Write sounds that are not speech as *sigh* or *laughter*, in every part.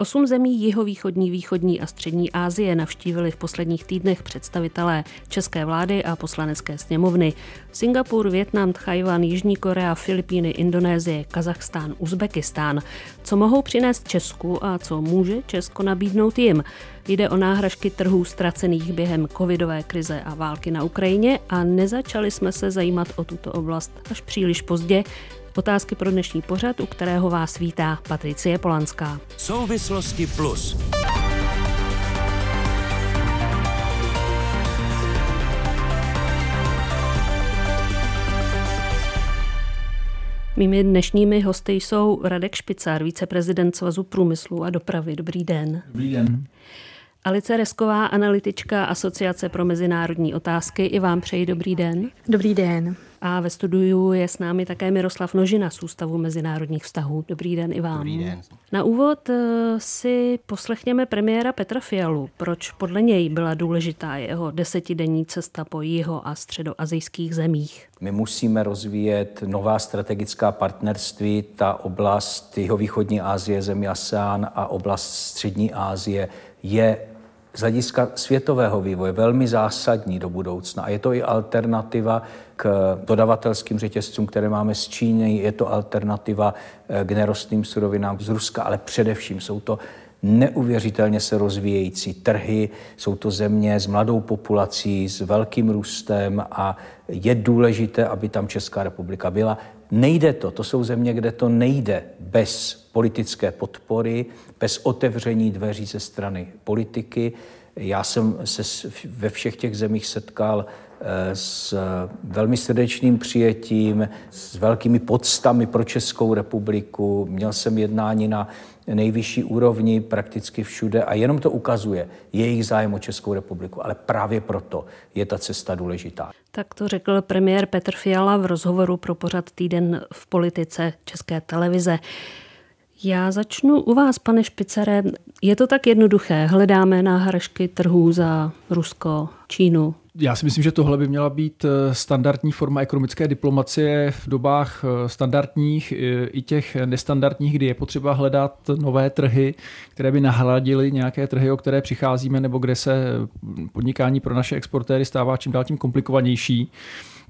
Osm zemí jihovýchodní, východní a střední Asie navštívili v posledních týdnech představitelé české vlády a poslanecké sněmovny. Singapur, Větnam, Tchajvan, Jižní Korea, Filipíny, Indonésie, Kazachstán, Uzbekistán. Co mohou přinést Česku a co může Česko nabídnout jim? Jde o náhražky trhů ztracených během covidové krize a války na Ukrajině a nezačali jsme se zajímat o tuto oblast až příliš pozdě, Otázky pro dnešní pořad, u kterého vás vítá Patricie Polanská. Souvislosti plus. Mými dnešními hosty jsou Radek Špicár, viceprezident Svazu průmyslu a dopravy. Dobrý den. Dobrý den. Alice Resková, analytička Asociace pro mezinárodní otázky. I vám přeji dobrý den. Dobrý den. A ve studiu je s námi také Miroslav Nožina z Ústavu mezinárodních vztahů. Dobrý den i vám. Dobrý den. Na úvod eh, si poslechněme premiéra Petra Fialu. Proč podle něj byla důležitá jeho desetidenní cesta po jiho a středoazijských zemích? My musíme rozvíjet nová strategická partnerství. Ta oblast východní Asie, zemí ASEAN a oblast střední Asie je z hlediska světového vývoje velmi zásadní do budoucna. A je to i alternativa k dodavatelským řetězcům, které máme z Číny, je to alternativa eh, k nerostným surovinám z Ruska, ale především jsou to neuvěřitelně se rozvíjející trhy, jsou to země s mladou populací, s velkým růstem a je důležité, aby tam Česká republika byla. Nejde to, to jsou země, kde to nejde bez politické podpory, bez otevření dveří ze strany politiky. Já jsem se ve všech těch zemích setkal eh, s velmi srdečným přijetím, s velkými podstami pro Českou republiku. Měl jsem jednání na nejvyšší úrovni prakticky všude a jenom to ukazuje jejich zájem o Českou republiku, ale právě proto je ta cesta důležitá. Tak to řekl premiér Petr Fiala v rozhovoru pro pořad Týden v politice České televize. Já začnu u vás, pane Špicere. Je to tak jednoduché? Hledáme náhražky trhů za Rusko, Čínu, já si myslím, že tohle by měla být eh, standardní forma ekonomické diplomacie v dobách eh, standardních i těch nestandardních, kdy je potřeba hledat nové trhy, které by nahradily nějaké trhy, o které přicházíme, nebo kde se podnikání pro naše exportéry stává čím dál tím komplikovanější.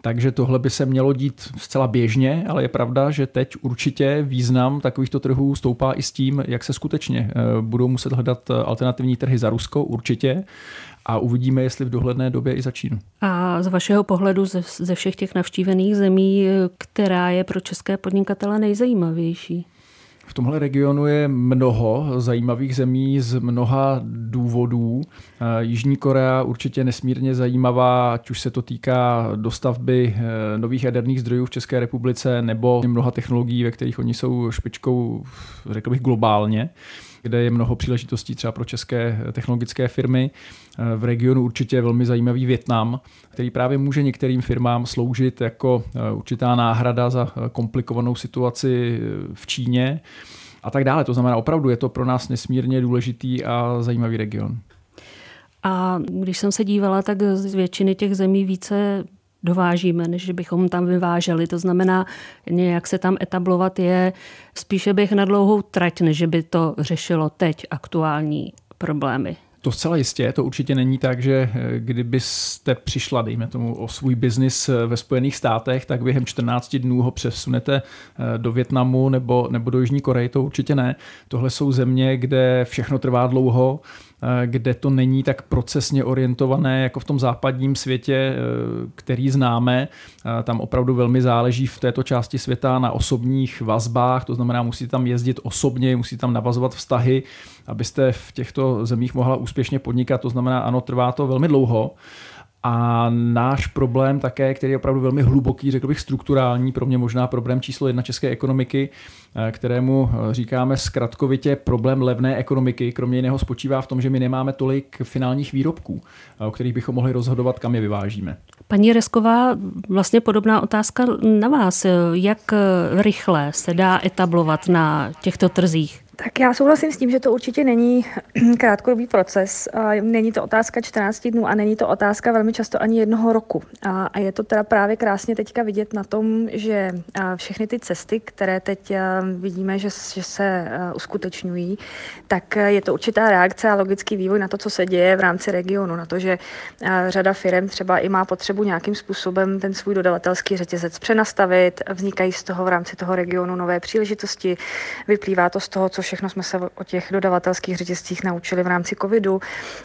Takže tohle by se mělo dít zcela běžně, ale je pravda, že teď určitě význam takovýchto trhů stoupá i s tím, jak se skutečně eh, budou muset hledat alternativní trhy za Rusko, určitě a uvidíme, jestli v dohledné době i za Čínu. A z vašeho pohledu ze, ze všech těch navštívených zemí, která je pro české podnikatele nejzajímavější? V tomhle regionu je mnoho zajímavých zemí z mnoha důvodů. Jižní Korea určitě nesmírně zajímavá, ať už se to týká dostavby eh, nových jaderných zdrojů v České republice nebo mnoha technologií, ve kterých oni jsou špičkou, řekl bych, globálně kde je mnoho příležitostí třeba pro české technologické firmy. V regionu určitě je velmi zajímavý Větnam, který právě může některým firmám sloužit jako eh, určitá náhrada za eh, komplikovanou situaci eh, v Číně a tak dále. To znamená, opravdu je to pro nás nesmírně důležitý a zajímavý region. A když jsem se dívala, tak z většiny těch zemí více dovážíme, než bychom tam vyváželi. To znamená, nějak se tam etablovat je spíše bych na dlouhou trať, než by to řešilo teď aktuální problémy. To zcela jistě, to určitě není tak, že eh, kdybyste přišla, dejme tomu, o svůj biznis eh, ve Spojených státech, tak během 14 dnů ho přesunete eh, do Větnamu nebo, nebo do Jižní Koreje, to určitě ne. Tohle jsou země, kde všechno trvá dlouho, kde to není tak procesně orientované jako v tom západním světě, který známe. Tam opravdu velmi záleží v této části světa na osobních vazbách, to znamená, musí tam jezdit osobně, musí tam navazovat vztahy, abyste v těchto zemích mohla úspěšně podnikat. To znamená, ano, trvá to velmi dlouho. A náš problém také, který je opravdu velmi hluboký, řekl bych strukturální, pro mě možná problém číslo jedna české ekonomiky, eh, kterému eh, říkáme zkratkovitě problém levné ekonomiky, kromě jiného spočívá v tom, že my nemáme tolik finálních výrobků, eh, o kterých bychom mohli rozhodovat, kam je vyvážíme. Paní Resková, vlastně podobná otázka na vás. Jak rychle se dá etablovat na těchto trzích? Tak já souhlasím s tím, že to určitě není *clears throat* krátkodobý proces. Není to otázka 14 dnů a není to otázka velmi často ani jednoho roku. A je to teda právě krásně teďka vidět na tom, že všechny ty cesty, které teď vidíme, že, že se uskutečňují, tak je to určitá reakce a logický vývoj na to, co se děje v rámci regionu, na to, že řada firm třeba i má potřebu nějakým způsobem ten svůj dodavatelský řetězec přenastavit, vznikají z toho v rámci toho regionu nové příležitosti, vyplývá to z toho, co všechno jsme se o těch dodavatelských řetězcích naučili v rámci covidu.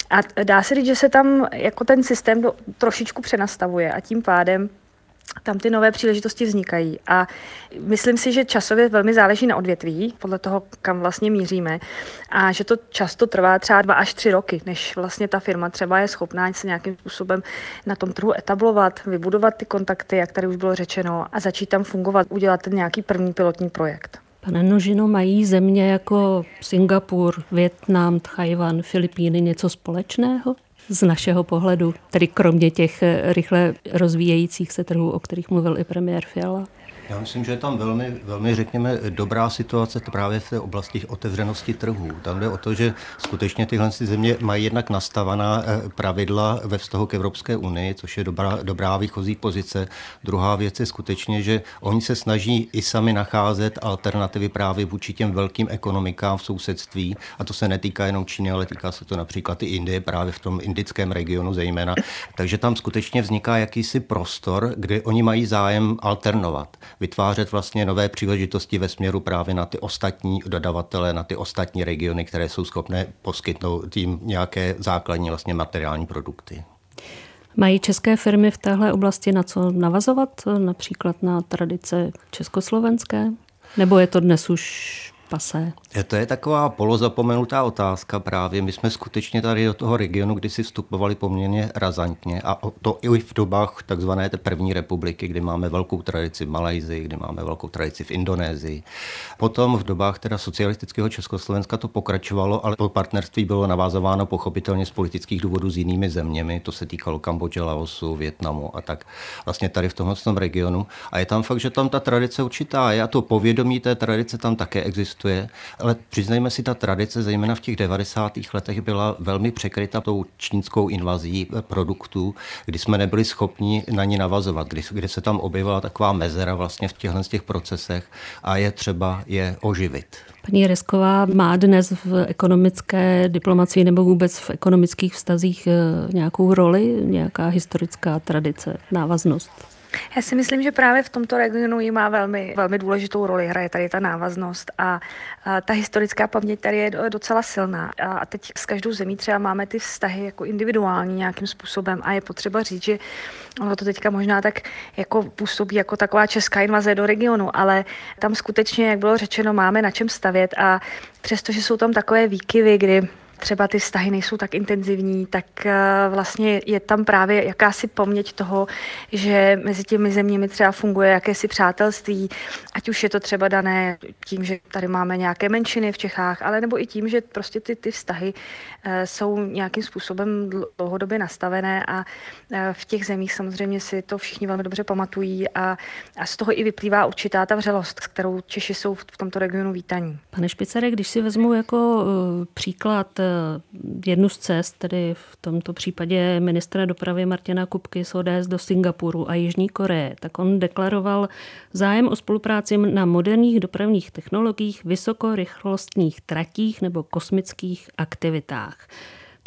A dá se říct, že se tam jako ten systém do, trošičku přenastavuje a tím pádem tam ty nové příležitosti vznikají. A myslím si, že časově velmi záleží na odvětví, podle toho, kam vlastně míříme. A že to často trvá třeba dva až tři roky, než vlastně ta firma třeba je schopná se nějakým způsobem na tom trhu etablovat, vybudovat ty kontakty, jak tady už bylo řečeno, a začít tam fungovat, udělat ten nějaký první pilotní projekt. Pane Nožino, mají země jako Singapur, Větnam, Tchajvan, Filipíny něco společného? z našeho pohledu, tedy kromě těch rychle rozvíjejících se trhů, o kterých mluvil i premiér Fiala? Já myslím, že je tam velmi, velmi, řekněme, dobrá situace právě v té oblasti otevřenosti trhů. Tam jde o to, že skutečně tyhle země mají jednak nastavená eh, pravidla ve vztahu k Evropské unii, což je dobrá, dobrá výchozí pozice. Druhá věc je skutečně, že oni se snaží i sami nacházet alternativy právě vůči těm velkým ekonomikám v sousedství. A to se netýká jenom Číny, ale týká se to například i Indie, právě v tom indickém regionu zejména. Takže tam skutečně vzniká jakýsi prostor, kde oni mají zájem alternovat vytvářet vlastně nové příležitosti ve směru právě na ty ostatní dodavatele, na ty ostatní regiony, které jsou schopné poskytnout tím nějaké základní vlastně materiální produkty. Mají české firmy v téhle oblasti na co navazovat, například na tradice československé? Nebo je to dnes už pasé? To je taková polozapomenutá otázka právě. My jsme skutečně tady do toho regionu kdysi vstupovali poměrně razantně a to i v dobách takzvané té první republiky, kdy máme velkou tradici v Malajzii, kdy máme velkou tradici v Indonésii. Potom v dobách teda socialistického Československa to pokračovalo, ale to partnerství bylo navázováno pochopitelně z politických důvodů s jinými zeměmi. To se týkalo Kambodže, Laosu, Větnamu a tak vlastně tady v tomhle regionu. A je tam fakt, že tam ta tradice určitá je a to povědomí té tradice tam také existuje ale přiznejme si, ta tradice, zejména v těch 90. letech, byla velmi překryta tou čínskou invazí produktů, kdy jsme nebyli schopni na ní navazovat, kdy, kdy se tam objevila taková mezera vlastně v těchto těch procesech a je třeba je oživit. Paní Resková má dnes v ekonomické diplomacii nebo vůbec v ekonomických vztazích eh, nějakou roli, nějaká historická tradice, návaznost? Já si myslím, že právě v tomto regionu ji má velmi, velmi důležitou roli, hraje tady ta návaznost a, a ta historická paměť tady je docela silná. A teď s každou zemí třeba máme ty vztahy jako individuální nějakým způsobem a je potřeba říct, že ono to teďka možná tak jako působí jako taková česká invaze do regionu, ale tam skutečně, jak bylo řečeno, máme na čem stavět a přestože jsou tam takové výkyvy, kdy třeba ty vztahy nejsou tak intenzivní, tak eh, vlastně je tam právě jakási paměť toho, že mezi těmi zeměmi třeba funguje jakési přátelství, ať už je to třeba dané tím, že tady máme nějaké menšiny v Čechách, ale nebo i tím, že prostě ty, ty vztahy eh, jsou nějakým způsobem dlouhodobě nastavené a eh, v těch zemích samozřejmě si to všichni velmi dobře pamatují a, a z toho i vyplývá určitá ta vřelost, kterou Češi jsou v, v tomto regionu vítaní. Pane Špicere, když si vezmu jako příklad jednu z cest, tedy v tomto případě ministra dopravy Martina Kupky z ODS do Singapuru a Jižní Koreje, tak on deklaroval zájem o spolupráci na moderních dopravních technologiích, vysokorychlostních tratích nebo kosmických aktivitách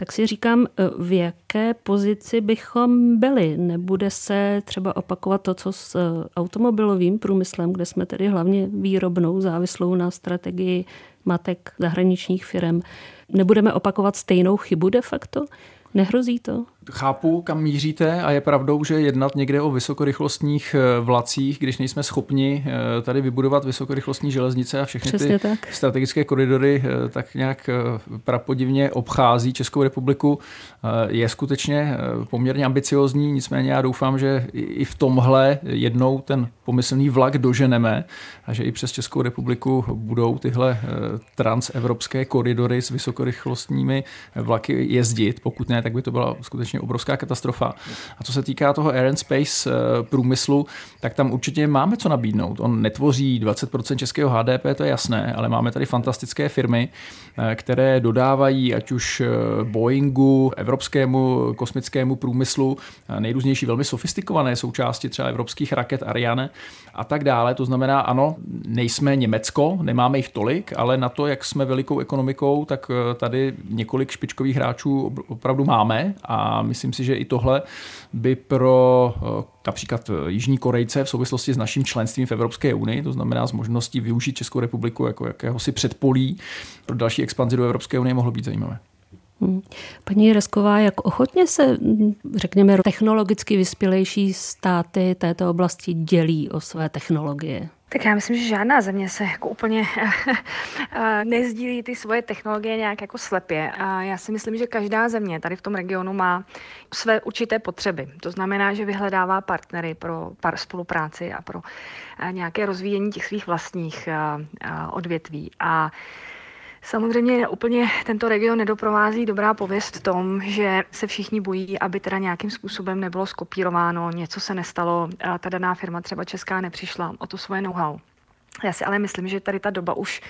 tak si říkám, v jaké pozici bychom byli. Nebude se třeba opakovat to, co s automobilovým průmyslem, kde jsme tedy hlavně výrobnou závislou na strategii matek zahraničních firm. Nebudeme opakovat stejnou chybu de facto? Nehrozí to? Chápu, kam míříte a je pravdou, že jednat někde o vysokorychlostních eh, vlacích, když nejsme schopni eh, tady vybudovat vysokorychlostní železnice a všechny Přesně ty tak. strategické koridory eh, tak nějak prapodivně obchází Českou republiku, je skutečně poměrně ambiciozní, nicméně já doufám, že i v tomhle jednou ten pomyslný vlak doženeme a že i přes Českou republiku budou tyhle transevropské koridory s vysokorychlostními vlaky jezdit. Pokud ne, tak by to byla skutečně skutečně obrovská katastrofa. A co se týká toho air and space průmyslu, tak tam určitě máme co nabídnout. On netvoří 20% českého HDP, to je jasné, ale máme tady fantastické firmy, které dodávají ať už Boeingu, evropskému kosmickému průmyslu, nejrůznější velmi sofistikované součásti třeba evropských raket Ariane a tak dále. To znamená, ano, nejsme Německo, nemáme jich tolik, ale na to, jak jsme velikou ekonomikou, tak eh, tady několik špičkových hráčů opravdu máme a myslím si, že i tohle by pro eh, například eh, Jižní Korejce v souvislosti s naším členstvím v Evropské unii, to znamená s možností využít Českou republiku jako jakéhosi předpolí pro další expanzi do Evropské unie, mohlo být zajímavé. Hmm. Paní Resková, jak ochotně se, řekněme, technologicky vyspělejší státy této oblasti dělí o své technologie? Tak já myslím, že žádná země se jako úplně *laughs* nezdílí ty svoje technologie nějak jako slepě. A já si myslím, že každá země tady v tom regionu má své určité potřeby. To znamená, že vyhledává partnery pro spolupráci a pro nějaké rozvíjení těch svých vlastních odvětví. A Samozřejmě úplně tento region nedoprovází dobrá pověst v tom, že se všichni bojí, aby teda nějakým způsobem nebylo skopírováno, něco se nestalo, ta daná firma třeba česká nepřišla o to svoje know-how. Já si ale myslím, že tady ta doba už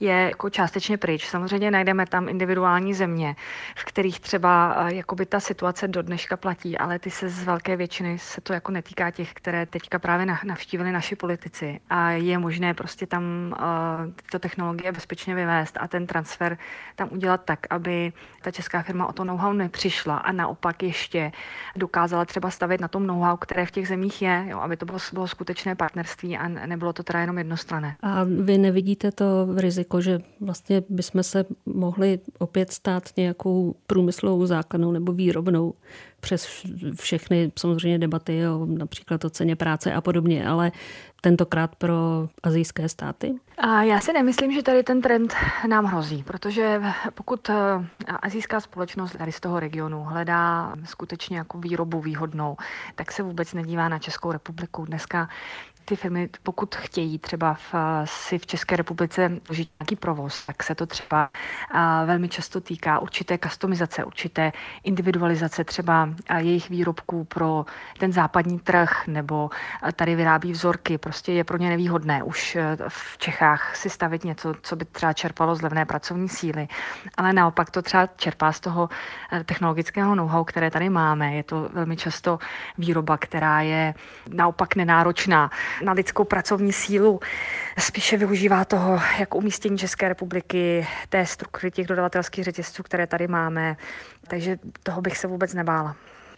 je jako částečně pryč. Samozřejmě najdeme tam individuální země, v kterých třeba eh, jakoby ta situace do dneška platí, ale ty se z velké většiny se to jako netýká těch, které teďka právě navštívili naši politici a je možné prostě tam uh, tyto technologie bezpečně vyvést a ten transfer tam udělat tak, aby ta česká firma o to know-how nepřišla a naopak ještě dokázala třeba stavět na tom know-how, které v těch zemích je, jo, aby to bylo, bylo skutečné partnerství a nebylo to teda jenom jednostrané. A vy nevidíte to v riziku jako že vlastně bychom se mohli opět stát nějakou průmyslovou základnou nebo výrobnou přes všechny samozřejmě debaty o například o ceně práce a podobně, ale tentokrát pro azijské státy? A já si nemyslím, že tady ten trend nám hrozí, protože pokud eh, azijská společnost tady z toho regionu hledá skutečně jako výrobu výhodnou, tak se vůbec nedívá na Českou republiku. Dneska ty firmy, pokud chtějí třeba v, si v České republice užít nějaký provoz, tak se to třeba a, velmi často týká určité customizace, určité individualizace třeba jejich výrobků pro ten západní trh, nebo tady vyrábí vzorky, prostě je pro ně nevýhodné už e, v Čechách si stavit něco, co by třeba čerpalo z levné pracovní síly, ale naopak to třeba čerpá z toho e, technologického know-how, které tady máme. Je to velmi často výroba, která je naopak nenáročná na lidskou pracovní sílu. Spíše využívá toho jako umístění České republiky, té struktury těch dodavatelských řetězců, které tady máme. Takže toho bych se vůbec nebála.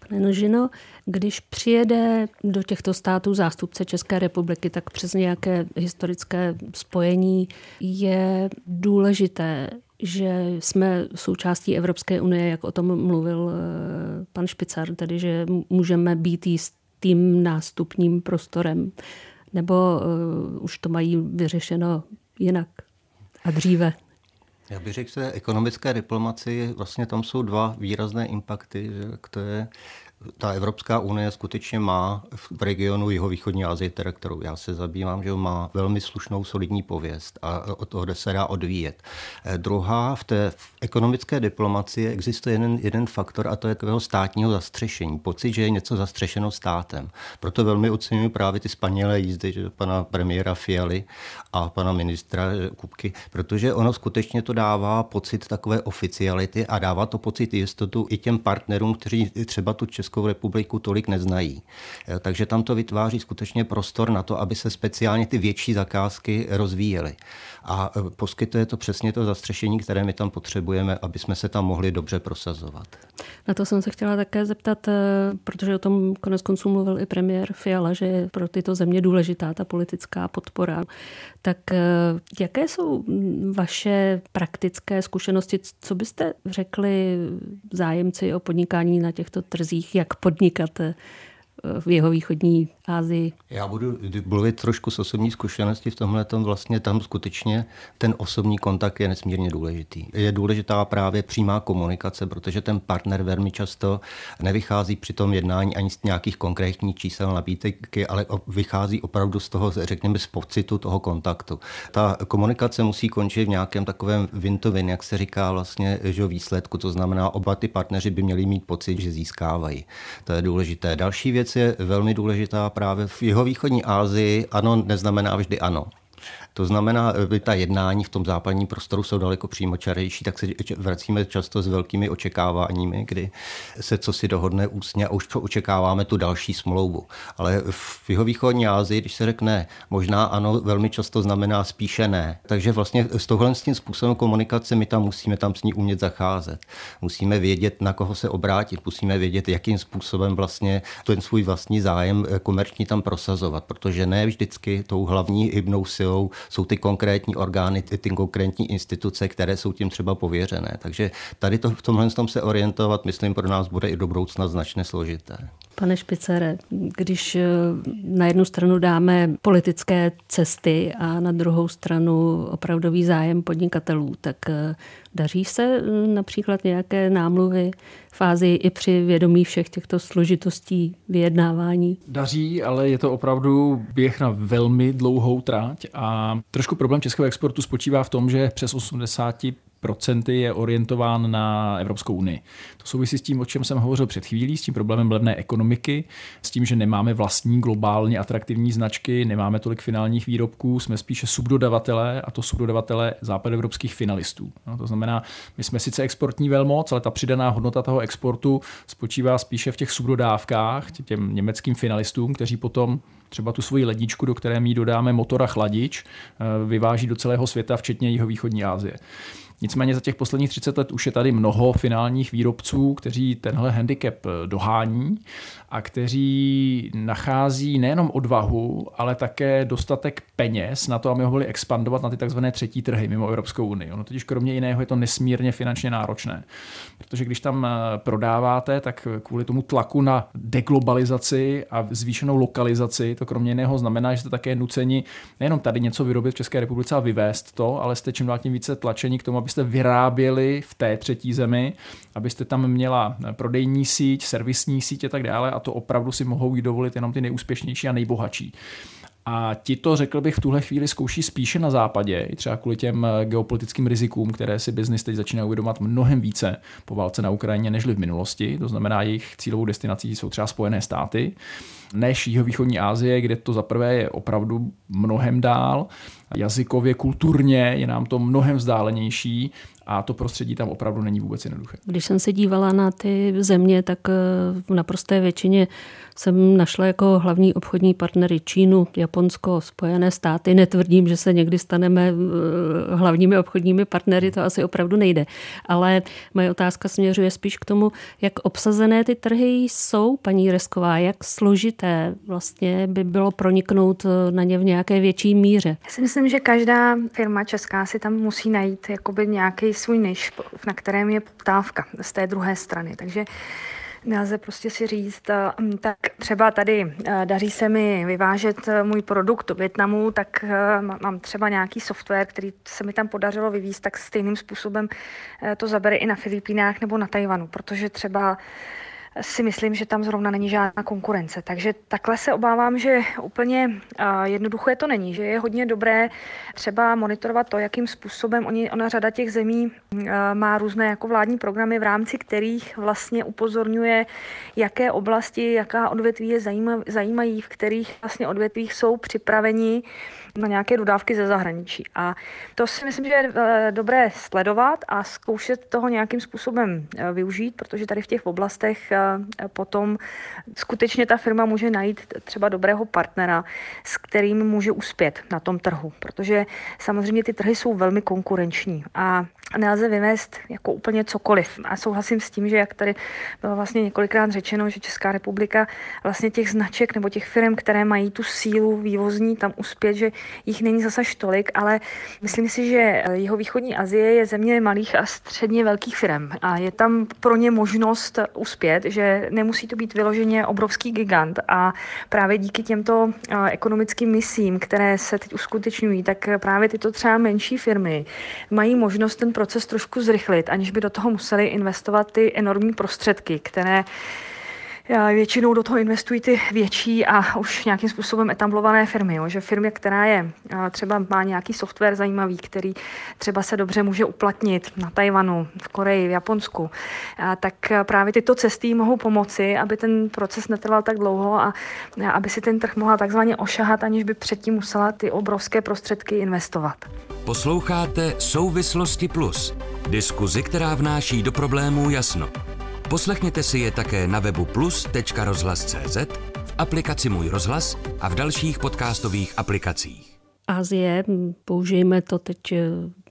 Pane Nožino, když přijede do těchto států zástupce České republiky, tak přes nějaké historické spojení je důležité, že jsme součástí Evropské unie, jak o tom mluvil eh, pan Špicar, tedy že můžeme být jistým nástupním prostorem nebo uh, už to mají vyřešeno jinak a dříve? Já bych řekl, že ekonomické diplomaci, vlastně tam jsou dva výrazné impakty, že to je ta Evropská unie skutečně má v regionu jihovýchodní Asie, teda, kterou já se zabývám, že má velmi slušnou solidní pověst a od toho se dá odvíjet. Eh, druhá, v té ekonomické diplomaci existuje jeden, jeden faktor a to je takového státního zastřešení. Pocit, že je něco zastřešeno státem. Proto velmi oceňuji právě ty spanělé jízdy že pana premiéra Fialy a pana ministra Kupky, protože ono skutečně to dává pocit takové oficiality a dává to pocit jistotu i těm partnerům, kteří třeba tu Českou Českou republiku tolik neznají. Eh, takže tam to vytváří skutečně prostor na to, aby se speciálně ty větší zakázky rozvíjely. A eh, poskytuje to přesně to zastřešení, které my tam potřebujeme, aby jsme se tam mohli dobře prosazovat. Na to jsem se chtěla také zeptat, eh, protože o tom konec konců mluvil i premiér Fiala, že je pro tyto země důležitá ta politická podpora. Tak jaké jsou vaše praktické zkušenosti? Co byste řekli zájemci o podnikání na těchto trzích? Jak podnikat v jeho východní Ázii? Já budu mluvit trošku z osobní zkušenosti v tomhle tom vlastně tam skutečně ten osobní kontakt je nesmírně důležitý. Je důležitá právě přímá komunikace, protože ten partner velmi často nevychází při tom jednání ani z nějakých konkrétních čísel nabídky, ale vychází opravdu z toho, řekněme, z pocitu toho kontaktu. Ta komunikace musí končit v nějakém takovém vintovin, jak se říká vlastně, že výsledku. To znamená, oba ty partneři by měli mít pocit, že získávají. To je důležité. Další věc je velmi důležitá právě v jeho východní Asii. Ano, neznamená vždy ano. To znamená, že ta jednání v tom západním prostoru jsou daleko přímočarejší, tak se vracíme často s velkými očekáváními, kdy se co si dohodne ústně a už očekáváme tu další smlouvu. Ale v jeho východní Asii, když se řekne možná ano, velmi často znamená spíše ne. Takže vlastně s tohle s tím způsobem komunikace my tam musíme tam s ní umět zacházet. Musíme vědět, na koho se obrátit, musíme vědět, jakým způsobem vlastně ten svůj vlastní zájem komerční tam prosazovat, protože ne vždycky tou hlavní hybnou silou jsou ty konkrétní orgány, ty, ty konkrétní instituce, které jsou tím třeba pověřené. Takže tady to, v tomhle tom se orientovat, myslím, pro nás bude i do budoucna značně složité. Pane Špicere, když eh, na jednu stranu dáme politické cesty a na druhou stranu opravdový zájem podnikatelů, tak eh, daří se eh, například nějaké námluvy fázi i při vědomí všech těchto složitostí vyjednávání? Daří, ale je to opravdu běh na velmi dlouhou tráť a trošku problém českého exportu spočívá v tom, že přes 80 procenty je orientován na Evropskou unii. To souvisí s tím, o čem jsem hovořil před chvílí, s tím problémem levné ekonomiky, s tím, že nemáme vlastní globálně atraktivní značky, nemáme tolik finálních výrobků, jsme spíše subdodavatele a to subdodavatele západoevropských finalistů. No, to znamená, my jsme sice exportní velmoc, ale ta přidaná hodnota toho exportu spočívá spíše v těch subdodávkách těm německým finalistům, kteří potom třeba tu svoji ledničku, do které my dodáme motor a chladič, eh, vyváží do celého světa, včetně jeho východní Asie. Nicméně za těch posledních 30 let už je tady mnoho finálních výrobců, kteří tenhle handicap dohání a kteří nachází nejenom odvahu, ale také dostatek peněz na to, aby mohli expandovat na ty takzvané třetí trhy mimo Evropskou unii. Ono totiž kromě jiného je to nesmírně finančně náročné. Protože když tam eh, prodáváte, tak kvůli tomu tlaku na deglobalizaci a zvýšenou lokalizaci, to kromě jiného znamená, že jste také nuceni nejenom tady něco vyrobit v České republice a vyvést to, ale jste čím dál tím více tlačeni k tomu, abyste vyráběli v té třetí zemi, abyste tam měla prodejní síť, servisní síť a tak dále a to opravdu si mohou jí dovolit jenom ty nejúspěšnější a nejbohatší. A ti to, řekl bych, v tuhle chvíli zkouší spíše na západě, i třeba kvůli těm geopolitickým rizikům, které si biznis teď začíná uvědomovat mnohem více po válce na Ukrajině, nežli v minulosti. To znamená, jejich cílovou destinací jsou třeba Spojené státy, než jihovýchodní Asie, kde to zaprvé je opravdu mnohem dál. Jazykově, kulturně je nám to mnohem vzdálenější a to prostředí tam opravdu není vůbec jednoduché. Když jsem se dívala na ty země, tak eh, v naprosté většině jsem našla jako hlavní obchodní partnery Čínu, Japonsko, Spojené státy. Netvrdím, že se někdy staneme eh, hlavními obchodními partnery, to asi opravdu nejde. Ale moje otázka směřuje spíš k tomu, jak obsazené ty trhy jsou, paní Resková, jak složité vlastně by bylo proniknout eh, na ně v nějaké větší míře. Já si myslím, že každá firma česká si tam musí najít jakoby nějaký svůj niž, na kterém je poptávka z té druhé strany. Takže nelze prostě si říct, hm, tak třeba tady eh, daří se mi vyvážet eh, můj produkt do Větnamu, tak eh, mám třeba nějaký software, který se mi tam podařilo vyvízt, tak stejným způsobem to zabere i na Filipínách nebo na Tajvanu, protože třeba si myslím, že tam zrovna není žádná konkurence. Takže takhle se obávám, že úplně jednoduché to není, že je hodně dobré třeba monitorovat to, jakým způsobem oni, ona řada těch zemí má různé jako vládní programy, v rámci kterých vlastně upozorňuje, jaké oblasti, jaká odvětví je zajímají, v kterých vlastně odvětvích jsou připraveni na nějaké dodávky ze zahraničí. A to si myslím, že je eh, dobré sledovat a zkoušet toho nějakým způsobem eh, využít, protože tady v těch oblastech eh, potom skutečně ta firma může najít třeba dobrého partnera, s kterým může uspět na tom trhu, protože samozřejmě ty trhy jsou velmi konkurenční a nelze vyvést jako úplně cokoliv. A souhlasím s tím, že jak tady bylo vlastně několikrát řečeno, že Česká republika vlastně těch značek nebo těch firm, které mají tu sílu vývozní tam uspět, že jich není zase tolik, ale myslím si, že jeho východní Azie je země malých a středně velkých firm a je tam pro ně možnost uspět, že nemusí to být vyloženě obrovský gigant a právě díky těmto ekonomickým misím, které se teď uskutečňují, tak právě tyto třeba menší firmy mají možnost ten proces trošku zrychlit, aniž by do toho museli investovat ty enormní prostředky, které většinou do toho investují ty větší a už nějakým způsobem etablované firmy. Jo? Že firmy, která je třeba má nějaký software zajímavý, který třeba se dobře může uplatnit na Tajvanu, v Koreji, v Japonsku, tak právě tyto cesty mohou pomoci, aby ten proces netrval tak dlouho a aby si ten trh mohla takzvaně ošahat, aniž by předtím musela ty obrovské prostředky investovat. Posloucháte Souvislosti Plus, diskuzi, která vnáší do problémů jasno. Poslechněte si je také na webu plus.rozhlas.cz, v aplikaci Můj rozhlas a v dalších podcastových aplikacích. Azie, použijeme to teď eh,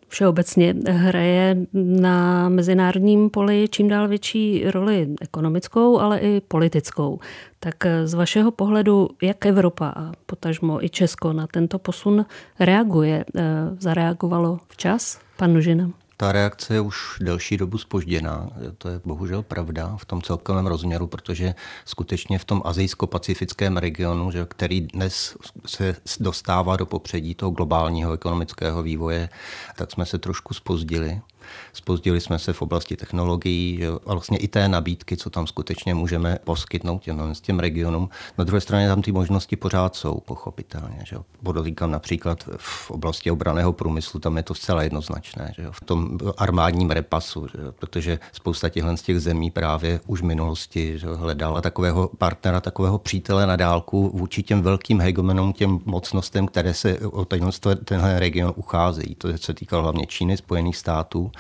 všeobecně, hraje na mezinárodním poli čím dál větší roli ekonomickou, ale i politickou. Tak eh, z vašeho pohledu, jak Evropa a potažmo i Česko na tento posun reaguje? Eh, zareagovalo včas? Pan Nužina ta reakce je už delší dobu spožděná. To je bohužel pravda v tom celkovém rozměru, protože skutečně v tom azijsko-pacifickém regionu, že, který dnes se dostává do popředí toho globálního ekonomického vývoje, tak jsme se trošku spozdili. Spozdili jsme se v oblasti technologií že, a vlastně i té nabídky, co tam skutečně můžeme poskytnout těm, těm regionům. Na druhé straně tam ty možnosti pořád jsou, pochopitelně. Že. Podotýkám například v oblasti obraného průmyslu, tam je to zcela jednoznačné. Že. V tom armádním repasu, že, protože spousta těchto z těch zemí právě už v minulosti že, hledala takového partnera, takového přítele na dálku vůči těm velkým hegemonům, těm mocnostem, které se o tenhle region ucházejí. To se týkalo hlavně Číny, Spojených států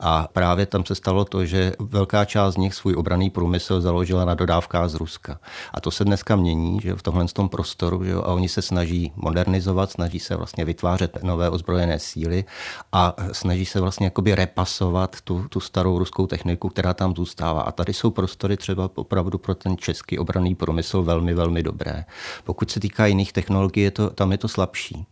a právě tam se stalo to, že velká část z nich svůj obraný průmysl založila na dodávkách z Ruska. A to se dneska mění že v tomhle tom prostoru že a oni se snaží modernizovat, snaží se vlastně vytvářet nové ozbrojené síly a snaží se vlastně jakoby repasovat tu, tu starou ruskou techniku, která tam zůstává. A tady jsou prostory třeba opravdu pro ten český obraný průmysl velmi, velmi dobré. Pokud se týká jiných technologií, je to, tam je to slabší.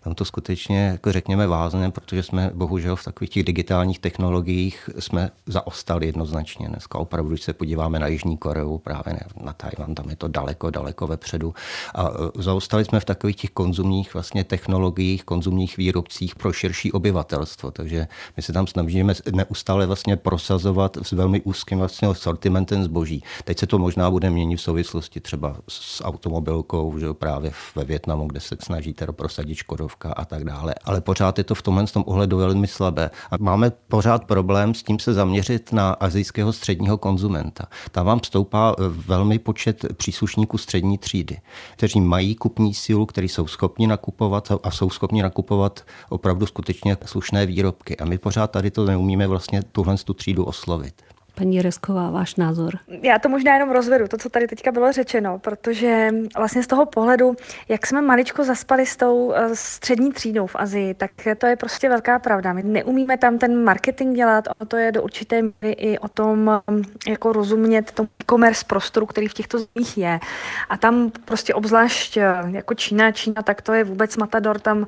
Tam to skutečně, jako řekněme, vázne, protože jsme bohužel v takových těch digitálních technologiích jsme zaostali jednoznačně. Dneska opravdu, když se podíváme na Jižní Koreu, právě na Tajvan, tam je to daleko, daleko vepředu. A e, zaostali jsme v takových těch konzumních vlastně technologiích, konzumních výrobcích pro širší obyvatelstvo. Takže my se tam snažíme neustále vlastně prosazovat s velmi úzkým vlastně sortimentem zboží. Teď se to možná bude měnit v souvislosti třeba s automobilkou, že právě ve Větnamu, kde se snažíte prosadit Škodovka a tak dále. Ale pořád je to v tomhle tom ohledu velmi slabé. A máme pořád problém s tím se zaměřit na azijského středního konzumenta. Tam vám stoupá eh, velmi počet příslušníků střední třídy, kteří mají kupní sílu, kteří jsou schopni nakupovat a jsou schopni nakupovat opravdu skutečně slušné výrobky. A my pořád tady to neumíme vlastně tuhle tu třídu oslovit. Paní Resková, váš názor? Já to možná jenom rozvedu, to, co tady teďka bylo řečeno, protože vlastně z toho pohledu, jak jsme maličko zaspali s tou eh, střední třídou v Azii, tak to je prostě velká pravda. My neumíme tam ten marketing dělat, o to je do určité míry i o tom, mm, jako rozumět tom e-commerce prostoru, který v těchto zemích je. A tam prostě obzvlášť eh, jako Čína, Čína, tak to je vůbec matador, tam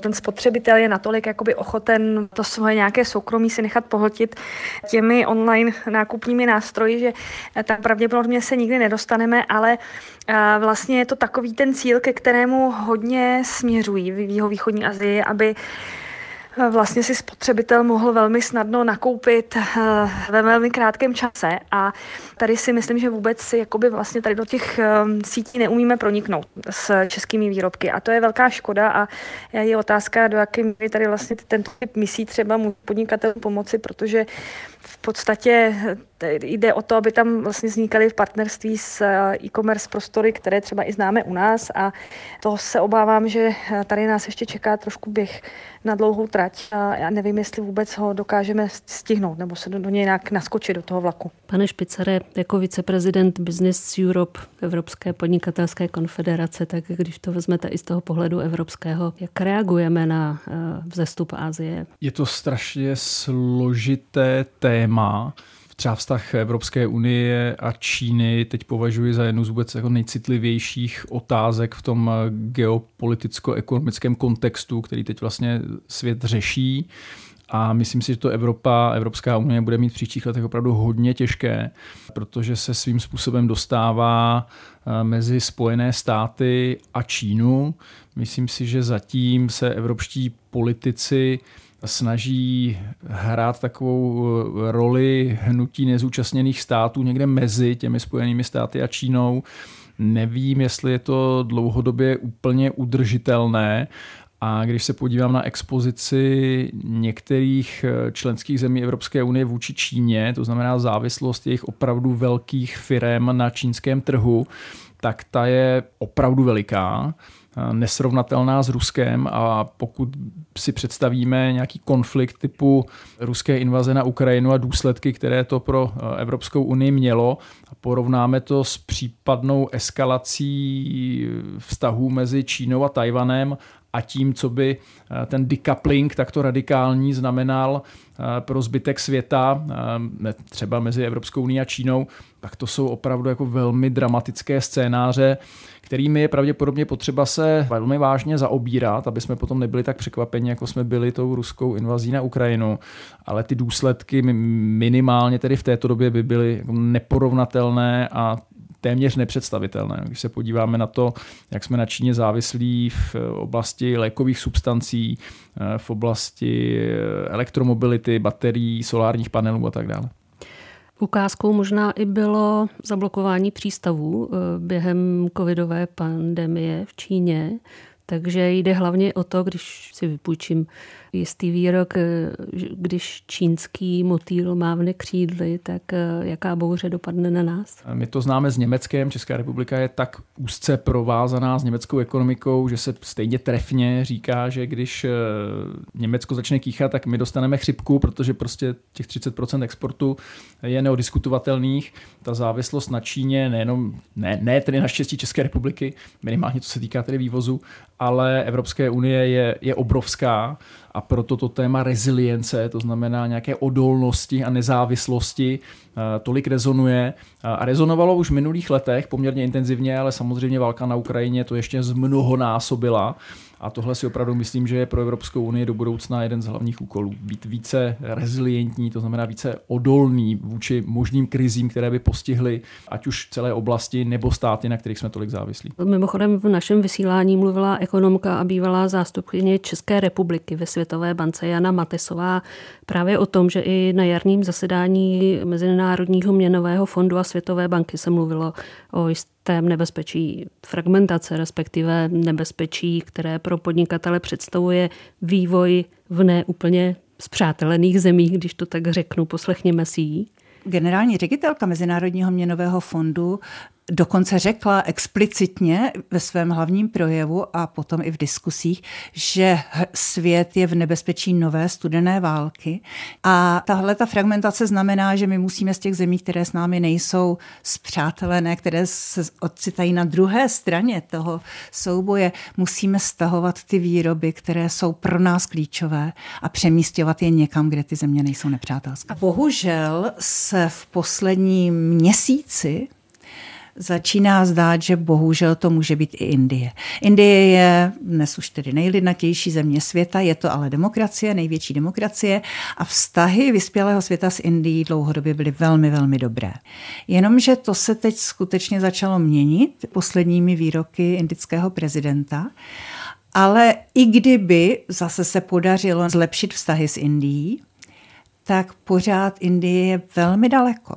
ten spotřebitel je natolik jakoby ochoten to svoje nějaké soukromí si nechat pohltit těmi online nákupními nástroji, že tam pravděpodobně se nikdy nedostaneme, ale vlastně je to takový ten cíl, ke kterému hodně směřují v jihovýchodní Azii, aby vlastně si spotřebitel mohl velmi snadno nakoupit eh, ve velmi krátkém čase a tady si myslím, že vůbec jakoby vlastně tady do těch eh, sítí neumíme proniknout s českými výrobky a to je velká škoda a je otázka, do jaké míry tady vlastně tento typ misí třeba můj podnikatel pomoci, protože v podstatě jde o to, aby tam vlastně vznikaly v partnerství s eh, e-commerce prostory, které třeba i známe u nás a to se obávám, že tady nás ještě čeká trošku běh na dlouhou trať a já nevím, jestli vůbec ho dokážeme stihnout nebo se do, do něj nějak naskočit do toho vlaku. Pane Špicare, jako viceprezident Business Europe Evropské podnikatelské konfederace, tak když to vezmete i z toho pohledu evropského, jak reagujeme na eh, vzestup Asie? Je to strašně složité téma třeba vztah Evropské unie a Číny teď považuji za jednu z vůbec jako nejcitlivějších otázek v tom geopoliticko-ekonomickém kontextu, který teď vlastně svět řeší. A myslím si, že to Evropa, Evropská unie bude mít v příštích letech opravdu hodně těžké, protože se svým způsobem dostává eh, mezi Spojené státy a Čínu. Myslím si, že zatím se evropští politici snaží hrát takovou eh, roli hnutí nezúčastněných států někde mezi těmi Spojenými státy a Čínou. Nevím, jestli je to dlouhodobě úplně udržitelné a když se podívám na expozici některých eh, členských zemí Evropské unie vůči Číně, to znamená závislost jejich opravdu velkých firm na čínském trhu, tak ta je opravdu veliká nesrovnatelná s Ruskem. A pokud si představíme nějaký konflikt typu ruské invaze na Ukrajinu a důsledky, které to pro eh, Evropskou unii mělo a porovnáme to s případnou eskalací vztahů mezi Čínou a Tajvanem a tím, co by eh, ten decoupling takto radikální znamenal eh, pro zbytek světa, eh, třeba mezi Evropskou unii a Čínou, tak to jsou opravdu jako velmi dramatické scénáře, kterými je pravděpodobně potřeba se velmi vážně zaobírat, aby jsme potom nebyli tak překvapeni, jako jsme byli tou ruskou invazí na Ukrajinu. Ale ty důsledky minimálně tedy v této době by byly jako neporovnatelné a téměř nepředstavitelné. Když se podíváme na to, jak jsme na Číně závislí v oblasti lékových substancí, eh, v oblasti eh, elektromobility, baterií, solárních panelů a tak dále. Ukázkou možná i bylo zablokování přístavů eh, během covidové pandemie v Číně. Takže jde hlavně o to, když si vypůjčím jistý výrok, eh, když čínský motýl mávne křídly, tak eh, jaká bouře dopadne na nás? My to známe s Německem. Česká republika je tak úzce provázaná s německou ekonomikou, že se stejně trefně říká, že když eh, Německo začne kýchat, tak my dostaneme chřipku, protože prostě těch 30% exportu je neodiskutovatelných. Ta závislost na Číně, nejenom, ne, ne tedy naštěstí České republiky, minimálně co se týká tedy vývozu, ale Evropské unie je, je obrovská a proto to téma rezilience, to znamená nějaké odolnosti a nezávislosti, eh, tolik rezonuje. A rezonovalo už v minulých letech poměrně intenzivně, ale samozřejmě válka na Ukrajině to ještě zmnohonásobila. A tohle si opravdu myslím, že je pro Evropskou unii do budoucna jeden z hlavních úkolů. Být více rezilientní, to znamená více odolný vůči možným krizím, které by postihly ať už celé oblasti nebo státy, na kterých jsme tolik závislí. Mimochodem v našem vysílání mluvila ekonomka a bývalá zástupkyně České republiky ve Světové bance Jana Matesová právě o tom, že i na jarním zasedání Mezinárodního měnového fondu a Světové banky se mluvilo o jistém nebezpečí fragmentace, respektive nebezpečí, které pro podnikatele představuje vývoj v neúplně zpřátelených zemích, když to tak řeknu, poslechněme si ji. Generální ředitelka Mezinárodního měnového fondu dokonce řekla explicitně ve svém hlavním projevu a potom i v diskusích, že svět je v nebezpečí nové studené války. A tahle ta fragmentace znamená, že my musíme z těch zemí, které s námi nejsou zpřátelené, které se ocitají na druhé straně toho souboje, musíme stahovat ty výroby, které jsou pro nás klíčové a přemístěvat je někam, kde ty země nejsou nepřátelské. Bohužel se v posledním měsíci začíná zdát, že bohužel to může být i Indie. Indie je dnes už tedy nejlidnatější země světa, je to ale demokracie, největší demokracie a vztahy vyspělého světa s Indií dlouhodobě byly velmi, velmi dobré. Jenomže to se teď skutečně začalo měnit posledními výroky indického prezidenta. Ale i kdyby zase se podařilo zlepšit vztahy s Indií, tak pořád Indie je velmi daleko.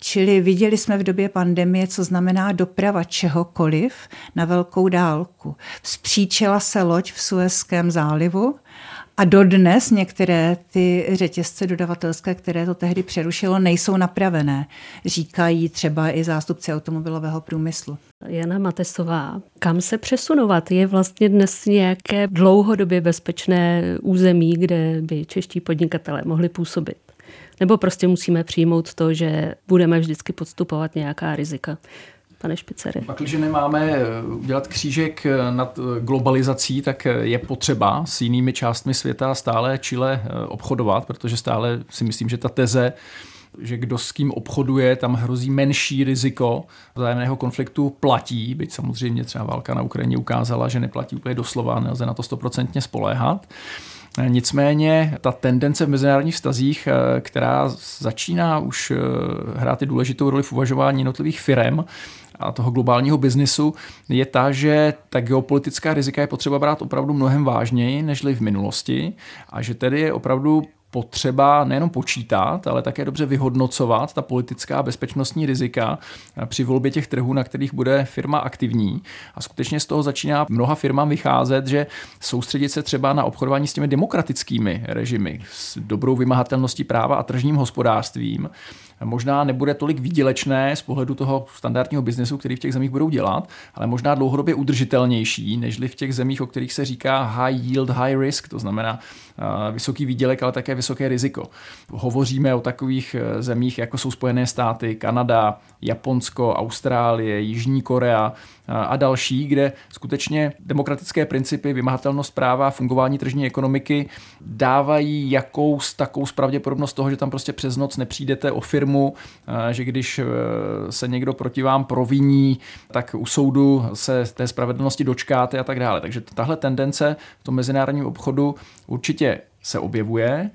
Čili viděli jsme v době pandemie, co znamená doprava čehokoliv na velkou dálku. Vzpříčila se loď v Suezském zálivu a dodnes některé ty řetězce dodavatelské, které to tehdy přerušilo, nejsou napravené. Říkají třeba i zástupci automobilového průmyslu. Jana Matesová, kam se přesunovat? Je vlastně dnes nějaké dlouhodobě bezpečné území, kde by čeští podnikatelé mohli působit? Nebo prostě musíme přijmout to, že budeme vždycky podstupovat nějaká rizika? pane Špicery. Pak, když nemáme eh, udělat křížek eh, nad eh, globalizací, tak je potřeba s jinými částmi světa stále Chile obchodovat, protože stále si myslím, že ta teze že kdo s kým obchoduje, tam hrozí menší riziko vzájemného konfliktu platí, byť samozřejmě třeba válka na Ukrajině ukázala, že neplatí úplně doslova, nelze na to stoprocentně spoléhat. Nicméně ta tendence v mezinárodních vztazích, eh, která začíná už eh, hrát i důležitou roli v uvažování jednotlivých firm, a toho globálního biznisu je ta, že ta geopolitická rizika je potřeba brát opravdu mnohem vážněji, nežli v minulosti a že tedy je opravdu potřeba nejenom počítat, ale také dobře vyhodnocovat ta politická a bezpečnostní rizika při volbě těch trhů, na kterých bude firma aktivní. A skutečně z toho začíná mnoha firmám vycházet, že soustředit se třeba na obchodování s těmi demokratickými režimy, s dobrou vymahatelností práva a tržním hospodářstvím, možná nebude tolik výdělečné z pohledu toho standardního biznesu, který v těch zemích budou dělat, ale možná dlouhodobě udržitelnější, nežli v těch zemích, o kterých se říká high yield, high risk, to znamená vysoký výdělek, ale také vysoké riziko. Hovoříme o takových e, zemích, jako jsou Spojené státy, Kanada, Japonsko, Austrálie, Jižní Korea a další, kde skutečně demokratické principy, vymahatelnost práva, fungování tržní ekonomiky dávají jakous takovou pravděpodobnost toho, že tam prostě přes noc nepřijdete o firmu, že když se někdo proti vám proviní, tak u soudu se té spravedlnosti dočkáte a tak dále. Takže tahle tendence v tom mezinárodním obchodu určitě se objevuje.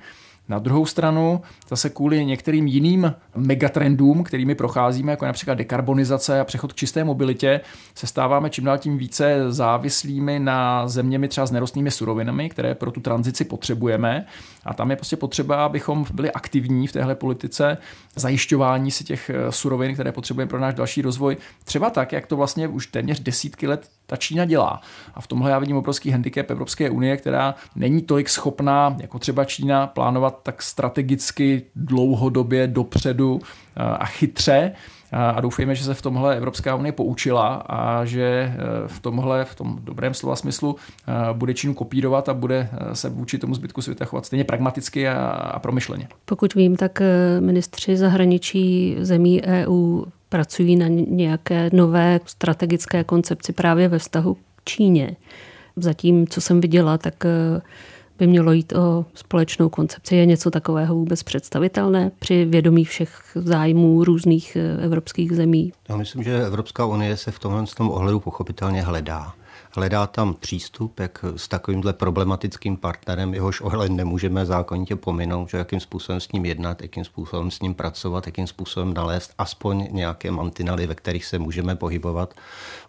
Na druhou stranu, zase kvůli některým jiným megatrendům, kterými procházíme, jako například dekarbonizace a přechod k čisté mobilitě, se stáváme čím dál tím více závislými na zeměmi třeba s nerostnými surovinami, které pro tu tranzici potřebujeme. A tam je prostě potřeba, abychom byli aktivní v téhle politice zajišťování si těch surovin, které potřebujeme pro náš další rozvoj. Třeba tak, jak to vlastně už téměř desítky let ta Čína dělá. A v tomhle já vidím obrovský handicap Evropské unie, která není tolik schopná, jako třeba Čína, plánovat tak strategicky dlouhodobě dopředu eh, a chytře. A doufejme, že se v tomhle Evropská unie poučila a že eh, v tomhle, v tom dobrém slova smyslu, eh, bude Čínu kopírovat a bude se vůči tomu zbytku světa chovat stejně pragmaticky a, a promyšleně. Pokud vím, tak ministři zahraničí zemí EU pracují na nějaké nové strategické koncepci právě ve vztahu k Číně. Zatím, co jsem viděla, tak by mělo jít o společnou koncepci. Je něco takového vůbec představitelné při vědomí všech zájmů různých eh, evropských zemí? Já myslím, že Evropská unie se v tomhle tom ohledu pochopitelně hledá hledá tam přístup, jak s takovýmhle problematickým partnerem, jehož ohled nemůžeme zákonitě pominout, že jakým způsobem s ním jednat, jakým způsobem s ním pracovat, jakým způsobem nalézt aspoň nějaké mantinely, ve kterých se můžeme pohybovat.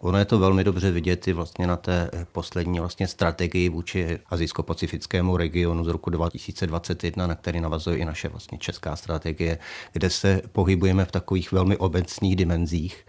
Ono je to velmi dobře vidět i vlastně na té poslední vlastně strategii vůči azijsko-pacifickému regionu z roku 2021, na který navazuje i naše vlastně česká strategie, kde se pohybujeme v takových velmi obecných dimenzích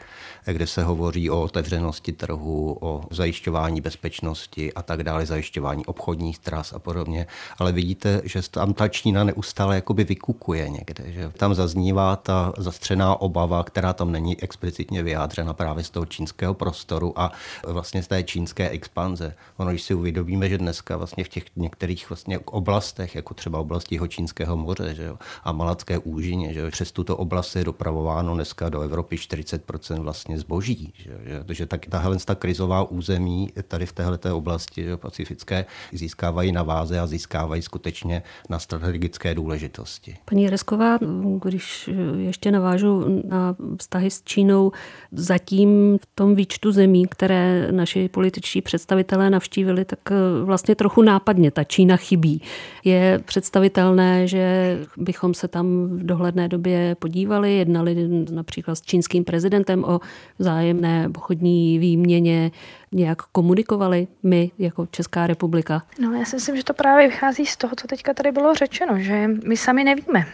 kde se hovoří o otevřenosti trhu, o zajišťování bezpečnosti a tak dále, zajišťování obchodních tras a podobně. Ale vidíte, že tam ta Čína neustále jakoby vykukuje někde, že tam zaznívá ta zastřená obava, která tam není explicitně vyjádřena právě z toho čínského prostoru a vlastně z té čínské expanze. Ono, když si uvědomíme, že dneska vlastně v těch některých vlastně oblastech, jako třeba oblasti jeho čínského moře že jo, a Malacké úžině, že jo, přes tuto oblast je dopravováno dneska do Evropy 40% vlastně zboží. Že, že, že tak, tahle ta krizová území tady v této oblasti pacifické získávají na váze a získávají skutečně na strategické důležitosti. Paní Resková, když ještě navážu na vztahy s Čínou, zatím v tom výčtu zemí, které naši političtí představitelé navštívili, tak vlastně trochu nápadně ta Čína chybí. Je představitelné, že bychom se tam v dohledné době podívali, jednali například s čínským prezidentem o vzájemné obchodní výměně nějak komunikovali my jako Česká republika? No já si myslím, že to právě vychází z toho, co teďka tady bylo řečeno, že my sami nevíme.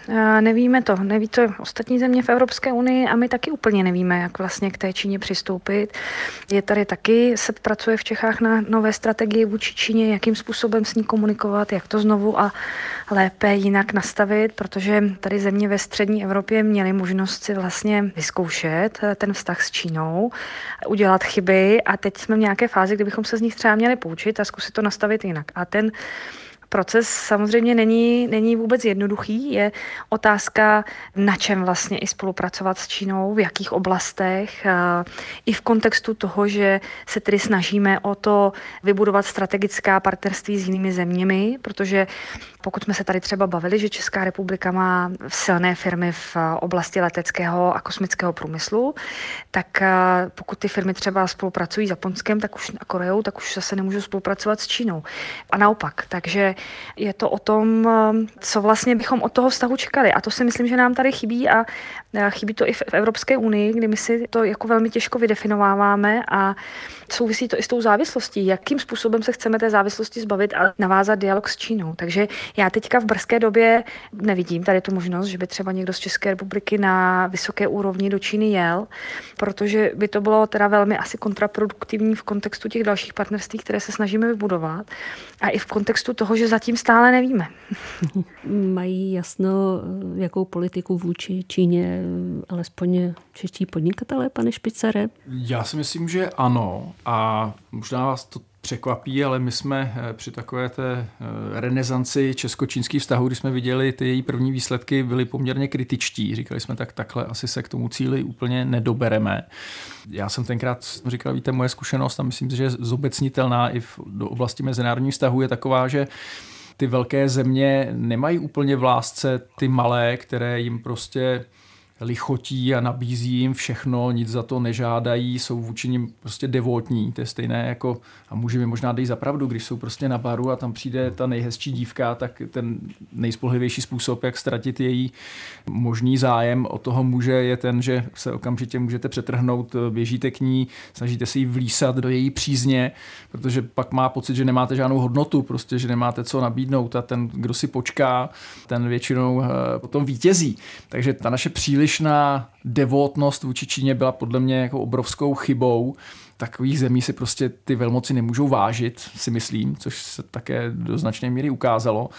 Nevíme to, neví to ostatní země v Evropské unii a my taky úplně nevíme, jak vlastně k té Číně přistoupit. Je tady taky, se pracuje v Čechách na nové strategii vůči Číně, jakým způsobem s ní komunikovat, jak to znovu a lépe jinak nastavit, protože tady země ve střední Evropě měly možnost si vlastně vyzkoušet ten vztah s Čínou, udělat chyby a teď jsme nějaké fázi, kdybychom se z nich třeba měli poučit a zkusit to nastavit jinak. A ten proces samozřejmě není, není vůbec jednoduchý. Je otázka, na čem vlastně i spolupracovat s Čínou, v jakých oblastech, i v kontextu toho, že se tedy snažíme o to vybudovat strategická partnerství s jinými zeměmi, protože pokud jsme se tady třeba bavili, že Česká republika má silné firmy v oblasti leteckého a kosmického průmyslu, tak eh, pokud ty firmy třeba spolupracují s Japonskem tak už a Koreou, tak už zase nemůžou spolupracovat s Čínou. A naopak. Takže je to o tom, eh, co vlastně bychom od toho vztahu čekali. A to si myslím, že nám tady chybí a chybí to i v Evropské unii, kdy my si to jako velmi těžko vydefinováváme a souvisí to i s tou závislostí. Jakým způsobem se chceme té závislosti zbavit a navázat dialog s Čínou. Takže já teďka v brzké době nevidím tady tu možnost, že by třeba někdo z České republiky na vysoké úrovni do Číny jel, protože by to bylo teda velmi asi kontraproduktivní v kontextu těch dalších partnerství, které se snažíme vybudovat a i v kontextu toho, že zatím stále nevíme. *laughs* Mají jasno, jakou politiku vůči Číně alespoň čeští podnikatelé, pane Špicere? Já si myslím, že ano a možná vás to překvapí, ale my jsme eh, při takové té eh, renesanci česko-čínských vztahů, když jsme viděli ty její první výsledky, byli poměrně kritičtí. Říkali jsme, tak takhle asi se k tomu cíli úplně nedobereme. Já jsem tenkrát říkal, víte, moje zkušenost a myslím, že je zobecnitelná i v, do oblasti mezinárodních vztahů je taková, že ty velké země nemají úplně v lásce ty malé, které jim prostě lichotí a nabízí jim všechno, nic za to nežádají, jsou vůči nim prostě devotní. To je stejné jako, a muži mi možná dej za pravdu, když jsou prostě na baru a tam přijde ta nejhezčí dívka, tak ten nejspolehlivější způsob, jak ztratit její možný zájem o toho muže je ten, že se okamžitě můžete přetrhnout, běžíte k ní, snažíte se jí vlísat do její přízně, protože pak má pocit, že nemáte žádnou hodnotu, prostě, že nemáte co nabídnout a ten, kdo si počká, ten většinou eh, potom vítězí. Takže ta naše příliš přílišná devotnost vůči Číně byla podle mě jako obrovskou chybou. Takových zemí si prostě ty velmoci nemůžou vážit, si myslím, což se také do značné míry ukázalo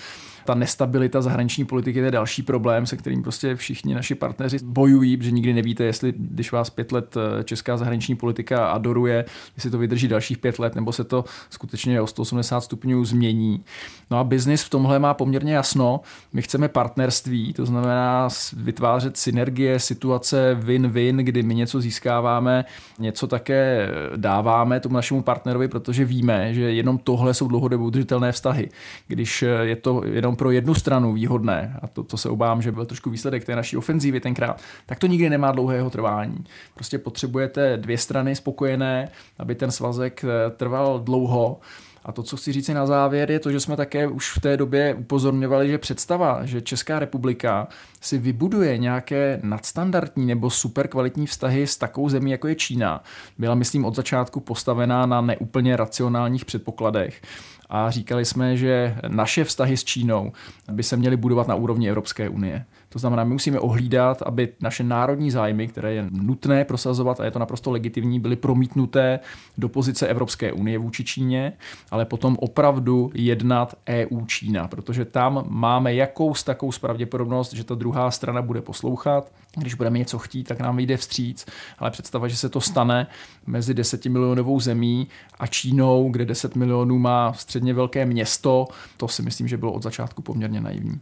ta nestabilita zahraniční politiky je další problém, se kterým prostě všichni naši partneři bojují, protože nikdy nevíte, jestli když vás pět let eh, česká zahraniční politika adoruje, jestli to vydrží dalších pět let, nebo se to skutečně o 180 stupňů změní. No a biznis v tomhle má poměrně jasno. My chceme partnerství, to znamená vytvářet synergie, situace win-win, kdy my něco získáváme, něco také dáváme tomu našemu partnerovi, protože víme, že jenom tohle jsou dlouhodobě udržitelné vztahy. Když je to jenom jenom pro jednu stranu výhodné, a to, to se obávám, že byl trošku výsledek té naší ofenzívy tenkrát, tak to nikdy nemá dlouhého trvání. Prostě potřebujete dvě strany spokojené, aby ten svazek eh, trval dlouho. A to, co chci říct na závěr, je to, že jsme také už v té době upozorňovali, že představa, že Česká republika si vybuduje nějaké nadstandardní nebo super kvalitní vztahy s takovou zemí, jako je Čína, byla, myslím, od začátku postavená na neúplně racionálních předpokladech a říkali jsme, že naše vztahy s Čínou by se měly budovat na úrovni Evropské unie. To znamená, my musíme ohlídat, aby naše národní zájmy, které je nutné prosazovat a je to naprosto legitimní, byly promítnuté do pozice Evropské unie vůči Číně, ale potom opravdu jednat EU-Čína, protože tam máme jakous takovou pravděpodobnost, že ta druhá strana bude poslouchat. Když budeme něco chtít, tak nám vyjde vstříc, ale představa, že se to stane mezi 10 milionovou zemí a Čínou, kde 10 milionů má středně velké město, to si myslím, že bylo od začátku poměrně naivní.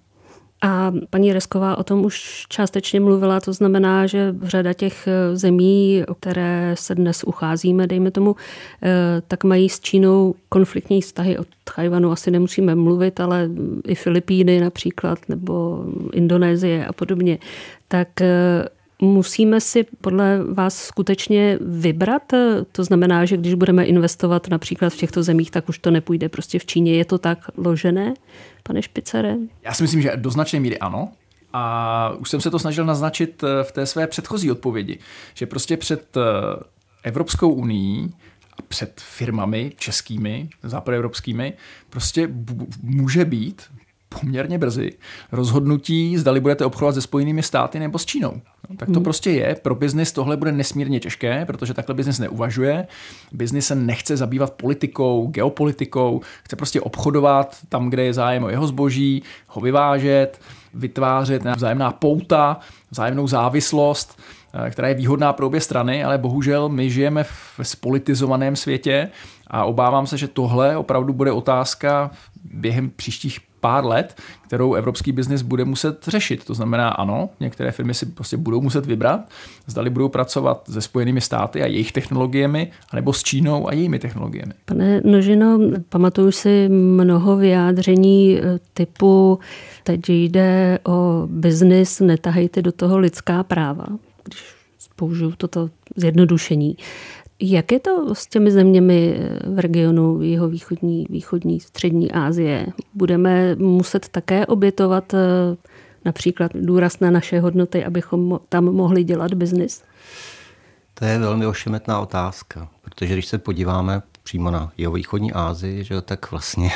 A paní Resková o tom už částečně mluvila, to znamená, že řada těch eh, zemí, o které se dnes ucházíme, dejme tomu, eh, tak mají s Čínou konfliktní vztahy. O Tchajvanu asi nemusíme mluvit, ale i Filipíny například, nebo Indonésie a podobně. Tak eh, Musíme si podle vás skutečně vybrat? To znamená, že když budeme investovat například v těchto zemích, tak už to nepůjde prostě v Číně. Je to tak ložené, pane Špicere? Já si myslím, že do značné míry ano. A už jsem se to snažil naznačit eh, v té své předchozí odpovědi, že prostě před eh, Evropskou unii a před firmami českými, západoevropskými, prostě může být poměrně brzy rozhodnutí, zdali budete obchodovat se Spojenými státy nebo s Čínou. No, tak to hmm. prostě je. Pro biznis tohle bude nesmírně těžké, protože takhle biznis neuvažuje. Biznis se nechce zabývat politikou, geopolitikou, chce prostě obchodovat tam, kde je zájem o jeho zboží, ho vyvážet, vytvářet vzájemná pouta, vzájemnou závislost která je výhodná pro obě strany, ale bohužel my žijeme v spolitizovaném světě a obávám se, že tohle opravdu bude otázka během příštích pár let, kterou evropský biznis bude muset řešit. To znamená, ano, některé firmy si prostě budou muset vybrat, zdali budou pracovat se Spojenými státy a jejich technologiemi, anebo s Čínou a jejími technologiemi. Pane Nožino, pamatuju si mnoho vyjádření eh, typu teď jde o biznis, netahejte do toho lidská práva, když použiju toto zjednodušení. Jak je to s těmi zeměmi v regionu jeho východní, východní, střední Asie? Budeme muset také obětovat eh, například důraz na naše hodnoty, abychom tam mohli dělat biznis? To je velmi ošemetná otázka, protože když se podíváme přímo na jeho východní Asii, že, tak vlastně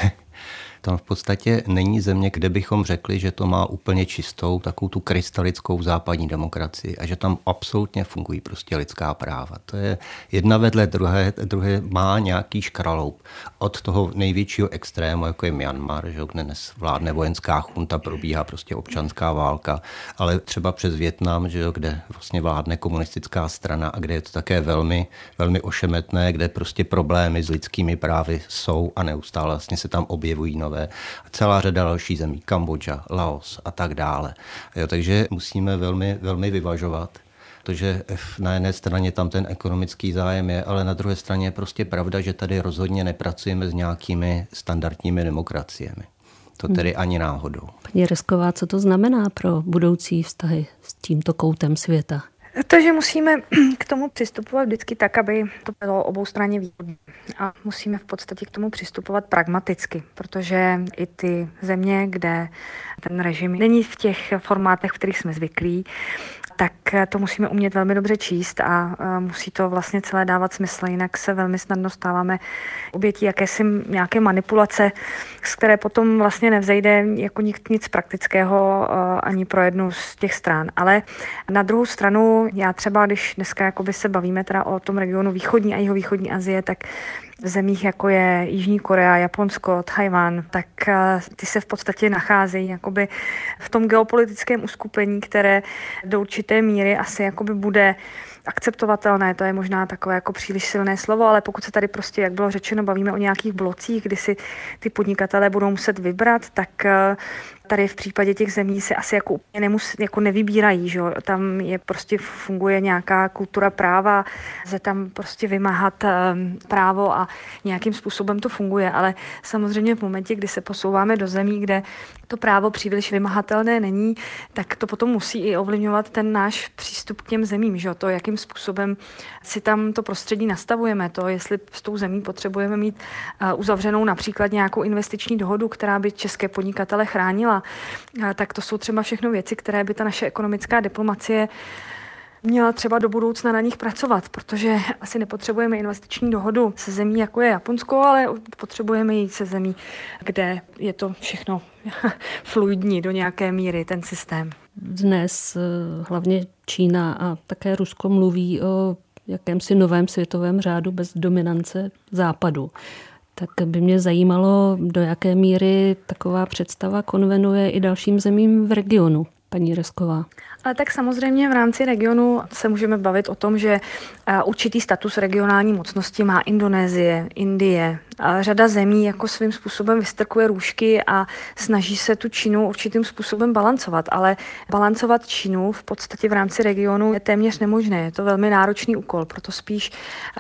tam v podstatě není země, kde bychom řekli, že to má úplně čistou, takovou tu krystalickou západní demokracii a že tam absolutně fungují prostě lidská práva. To je jedna vedle druhé, druhé má nějaký škraloup. Od toho největšího extrému, jako je Myanmar, že kde dnes vládne vojenská chunta, probíhá prostě občanská válka, ale třeba přes Větnam, že kde vlastně vládne komunistická strana a kde je to také velmi, velmi ošemetné, kde prostě problémy s lidskými právy jsou a neustále vlastně se tam objevují nové Zimbabwe a celá řada další zemí, Kambodža, Laos a tak dále. Jo, takže musíme velmi, velmi vyvažovat protože na jedné straně tam ten ekonomický zájem je, ale na druhé straně je prostě pravda, že tady rozhodně nepracujeme s nějakými standardními demokraciemi. To tedy hmm. ani náhodou. Paní Resková, co to znamená pro budoucí vztahy s tímto koutem světa? To, že musíme *clears throat* k tomu přistupovat vždycky tak, aby to bylo obou straně výhodné. A musíme v podstatě k tomu přistupovat pragmaticky, protože i ty země, kde ten režim není v těch formátech, v kterých jsme zvyklí, tak to musíme umět velmi dobře číst a musí to vlastně celé dávat smysl, jinak se velmi snadno stáváme obětí jakési nějaké manipulace, z které potom vlastně nevzejde jako nic, nic praktického ani pro jednu z těch stran. Ale na druhou stranu, já třeba, když dneska se bavíme teda o tom regionu východní a jihovýchodní Azie, tak v zemích, jako je Jižní Korea, Japonsko, Tajván, tak eh, ty se v podstatě nacházejí jakoby v tom geopolitickém uskupení, které do určité míry asi jakoby bude akceptovatelné, to je možná takové jako příliš silné slovo, ale pokud se tady prostě, jak bylo řečeno, bavíme o nějakých blocích, kdy si ty podnikatelé budou muset vybrat, tak eh, tady v případě těch zemí se asi jako úplně nemus, jako nevybírají, že tam je prostě funguje nějaká kultura práva, se tam prostě vymáhat um, právo a nějakým způsobem to funguje, ale samozřejmě v momentě, kdy se posouváme do zemí, kde to právo příliš vymahatelné není, tak to potom musí i ovlivňovat ten náš přístup k těm zemím, že to, jakým způsobem si tam to prostředí nastavujeme, to, jestli s tou zemí potřebujeme mít uh, uzavřenou například nějakou investiční dohodu, která by české podnikatele chránila, tak to jsou třeba všechno věci, které by ta naše ekonomická diplomacie měla třeba do budoucna na nich pracovat, protože asi nepotřebujeme investiční dohodu se zemí, jako je Japonsko, ale potřebujeme jít se zemí, kde je to všechno *laughs* fluidní do nějaké míry, ten systém. Dnes eh, hlavně Čína a také Rusko mluví o jakémsi novém světovém řádu bez dominance západu tak by mě zajímalo, do jaké míry taková představa konvenuje i dalším zemím v regionu, paní Resková. Ale tak samozřejmě v rámci regionu se můžeme bavit o tom, že určitý status regionální mocnosti má Indonésie, Indie, řada zemí jako svým způsobem vystrkuje růžky a snaží se tu Čínu určitým způsobem balancovat, ale balancovat Čínu v podstatě v rámci regionu je téměř nemožné. Je to velmi náročný úkol, proto spíš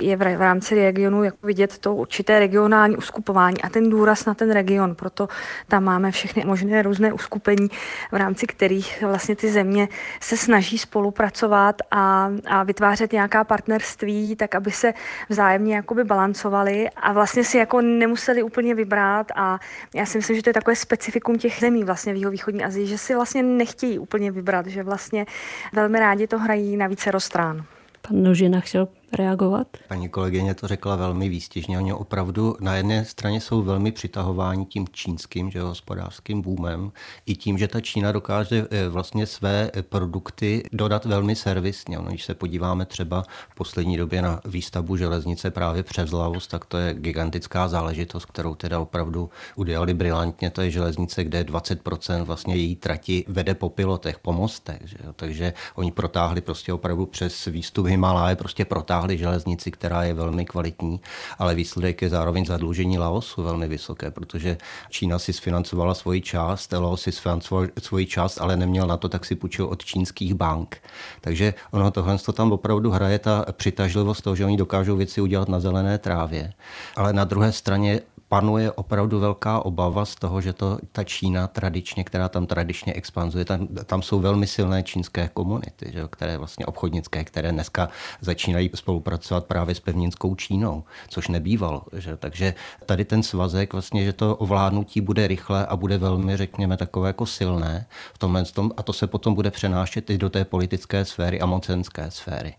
je v rámci regionu jako vidět to určité regionální uskupování a ten důraz na ten region. Proto tam máme všechny možné různé uskupení, v rámci kterých vlastně ty země se snaží spolupracovat a, a vytvářet nějaká partnerství, tak aby se vzájemně jakoby balancovali a vlastně si jako nemuseli úplně vybrat a já si myslím, že to je takové specifikum těch zemí vlastně v východní Azii, že si vlastně nechtějí úplně vybrat, že vlastně velmi rádi to hrají na více strán. Pan Nožina chtěl reagovat? Paní kolegyně to řekla velmi výstižně. Oni opravdu na jedné straně jsou velmi přitahováni tím čínským že hospodářským boomem i tím, že ta Čína dokáže eh, vlastně své eh, produkty dodat velmi servisně. No, když se podíváme třeba v poslední době na výstavbu železnice právě přes Laos, tak to je gigantická záležitost, kterou teda opravdu udělali brilantně. To je železnice, kde 20% vlastně její trati vede po pilotech, po mostech. Že jo? Takže oni protáhli prostě opravdu přes výstup Himaláje, prostě protáhli železnici, která je velmi kvalitní, ale výsledek je zároveň zadlužení Laosu velmi vysoké, protože Čína si sfinancovala svoji část, Laos si sfinancoval svoji část, ale neměl na to, tak si půjčil od čínských bank. Takže ono tohle to tam opravdu hraje ta přitažlivost toho, že oni dokážou věci udělat na zelené trávě. Ale na druhé straně panuje opravdu velká obava z toho, že to ta Čína tradičně, která tam tradičně expanzuje, tam, tam jsou velmi silné čínské komunity, že, které vlastně obchodnické, které dneska začínají spolupracovat právě s pevninskou Čínou, což nebývalo. Že? Takže tady ten svazek, vlastně, že to ovládnutí bude rychle a bude velmi, řekněme, takové jako silné v tomhle tom, a to se potom bude přenášet i do té politické sféry a mocenské sféry.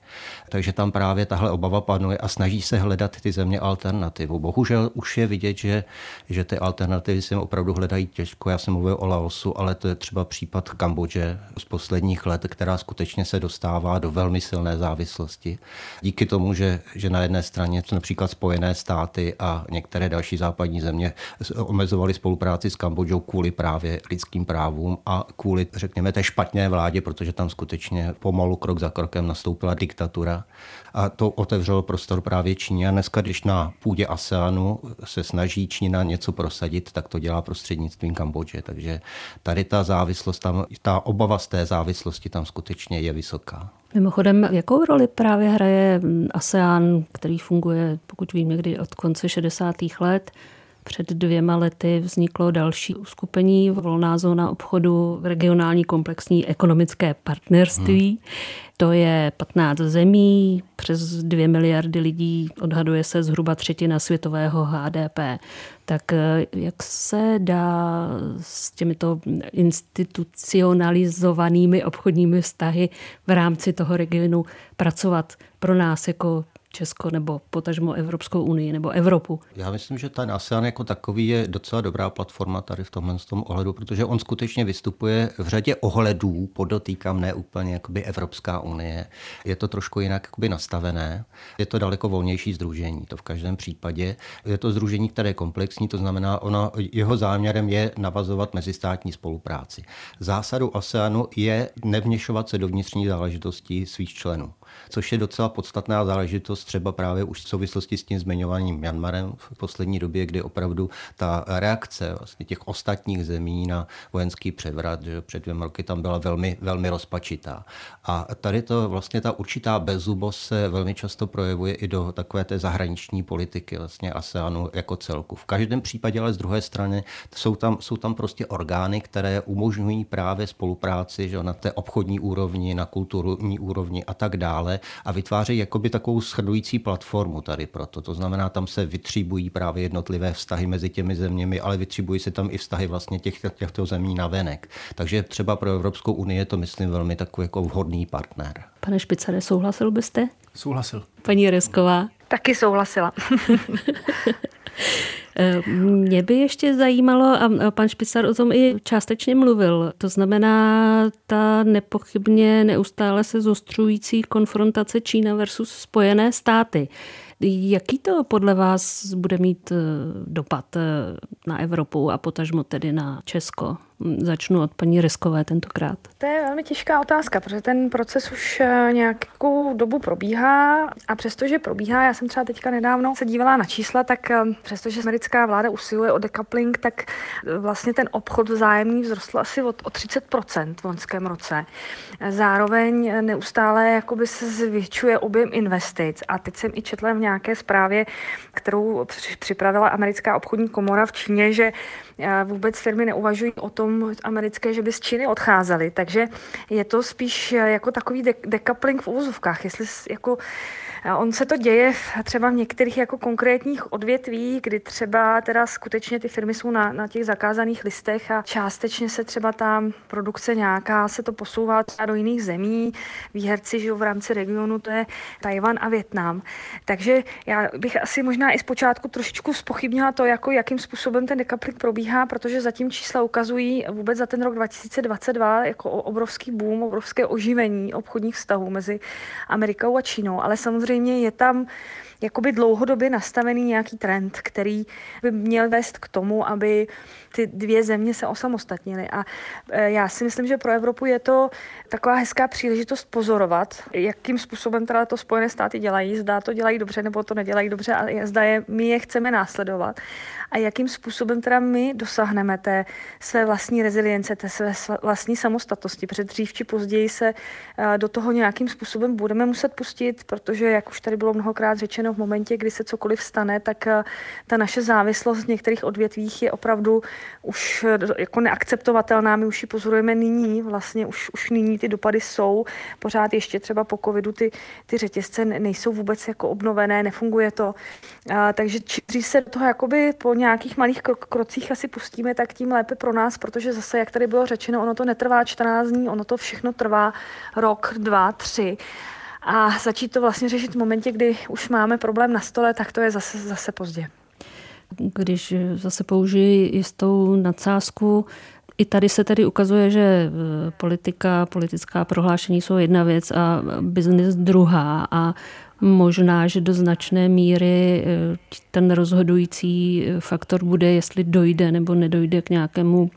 Takže tam právě tahle obava panuje a snaží se hledat ty země alternativu. Bohužel už je vidět, že, že ty alternativy se opravdu hledají těžko. Já jsem mluvil o Laosu, ale to je třeba případ Kambodže z posledních let, která skutečně se dostává do velmi silné závislosti. Díky tomu, že, že na jedné straně například Spojené státy a některé další západní země omezovaly spolupráci s Kambodžou kvůli právě lidským právům a kvůli, řekněme, té špatné vládě, protože tam skutečně pomalu krok za krokem nastoupila diktatura a to otevřelo prostor právě Číně. A dneska, když na půdě ASEANu se snaží Čína něco prosadit, tak to dělá prostřednictvím Kambodže. Takže tady ta závislost, tam, ta obava z té závislosti tam skutečně je vysoká. Mimochodem, jakou roli právě hraje ASEAN, který funguje, pokud vím, někdy od konce 60. let, před dvěma lety vzniklo další uskupení Volná zóna obchodu, regionální komplexní ekonomické partnerství. Hmm. To je 15 zemí, přes 2 miliardy lidí, odhaduje se zhruba třetina světového HDP. Tak eh, jak se dá s těmito institucionalizovanými obchodními vztahy v rámci toho regionu pracovat pro nás jako Česko nebo potažmo Evropskou unii nebo Evropu? Já myslím, že ten ASEAN jako takový je docela dobrá platforma tady v tomhle tom ohledu, protože on skutečně vystupuje v řadě ohledů, podotýkám ne úplně jakoby Evropská unie. Je to trošku jinak jakoby nastavené. Je to daleko volnější združení, to v každém případě. Je to združení, které je komplexní, to znamená, ono, jeho záměrem je navazovat mezistátní spolupráci. Zásadou ASEANu je nevněšovat se do vnitřní záležitostí svých členů což je docela podstatná záležitost třeba právě už v souvislosti s tím zmiňovaným Myanmarem v poslední době, kdy opravdu ta reakce vlastně těch ostatních zemí na vojenský převrat, že před dvěma roky tam byla velmi, velmi rozpačitá. A tady to vlastně ta určitá bezubost se velmi často projevuje i do takové té zahraniční politiky vlastně ASEANu jako celku. V každém případě ale z druhé strany jsou tam, jsou tam prostě orgány, které umožňují právě spolupráci že na té obchodní úrovni, na kulturní úrovni a tak dále a vytvářejí jakoby takovou shrnující platformu tady proto. To znamená, tam se vytříbují právě jednotlivé vztahy mezi těmi zeměmi, ale vytříbují se tam i vztahy vlastně těch, těchto zemí na venek. Takže třeba pro Evropskou unii je to, myslím, velmi takový jako vhodný partner. Pane Špicare, souhlasil byste? Souhlasil. Paní Resková? Taky souhlasila. *laughs* Mě by ještě zajímalo, a pan Špicar o tom i částečně mluvil, to znamená ta nepochybně neustále se zostřující konfrontace Čína versus Spojené státy. Jaký to podle vás bude mít eh, dopad eh, na Evropu a potažmo tedy na Česko? Začnu od paní Ryskové tentokrát. To je velmi těžká otázka, protože ten proces už eh, nějakou dobu probíhá a přestože probíhá, já jsem třeba teďka nedávno se dívala na čísla, tak eh, přestože americká vláda usiluje o decoupling, tak eh, vlastně ten obchod vzájemný vzrostl asi o, o 30% v loňském roce. Zároveň neustále jakoby se zvětšuje objem investic a teď jsem i četla v nějaké zprávě, kterou připravila americká obchodní komora v Číně, že vůbec firmy neuvažují o tom americké, že by z Číny odcházely. Takže je to spíš jako takový decoupling v úvozovkách, jestli jako On se to děje třeba v některých jako konkrétních odvětví, kdy třeba teda skutečně ty firmy jsou na, na těch zakázaných listech a částečně se třeba tam produkce nějaká se to posouvá do jiných zemí. Výherci žijou v rámci regionu, to je Tajvan a Větnam. Takže já bych asi možná i zpočátku trošičku spochybnila to, jako jakým způsobem ten dekaplik probíhá, protože zatím čísla ukazují vůbec za ten rok 2022 jako obrovský boom, obrovské oživení obchodních vztahů mezi Amerikou a Čínou. Ale samozřejmě je tam jakoby dlouhodobě nastavený nějaký trend, který by měl vést k tomu, aby ty dvě země se osamostatnily. A e, já si myslím, že pro Evropu je to taková hezká příležitost pozorovat, jakým způsobem teda to Spojené státy dělají, zda to dělají dobře nebo to nedělají dobře a zda je, my je chceme následovat a jakým způsobem teda my dosáhneme té své vlastní rezilience, té své vlastní samostatnosti, protože dřív či později se e, do toho nějakým způsobem budeme muset pustit, protože, jak už tady bylo mnohokrát řečeno, v momentě, kdy se cokoliv stane, tak e, ta naše závislost v některých odvětvích je opravdu už eh, jako neakceptovatelná. My už ji pozorujeme nyní, vlastně už, už nyní ty dopady jsou. Pořád ještě třeba po covidu ty, ty řetězce nejsou vůbec jako obnovené, nefunguje to. A, takže čím se do toho jakoby po nějakých malých krocích asi pustíme, tak tím lépe pro nás, protože zase, jak tady bylo řečeno, ono to netrvá 14 dní, ono to všechno trvá rok, dva, tři. A začít to vlastně řešit v momentě, kdy už máme problém na stole, tak to je zase, zase pozdě. Když zase použiji jistou nadsázku, i tady se tedy ukazuje, že e, politika, politická prohlášení jsou jedna věc a biznis druhá. A možná, že do značné míry e, ten rozhodující faktor bude, jestli dojde nebo nedojde k nějakému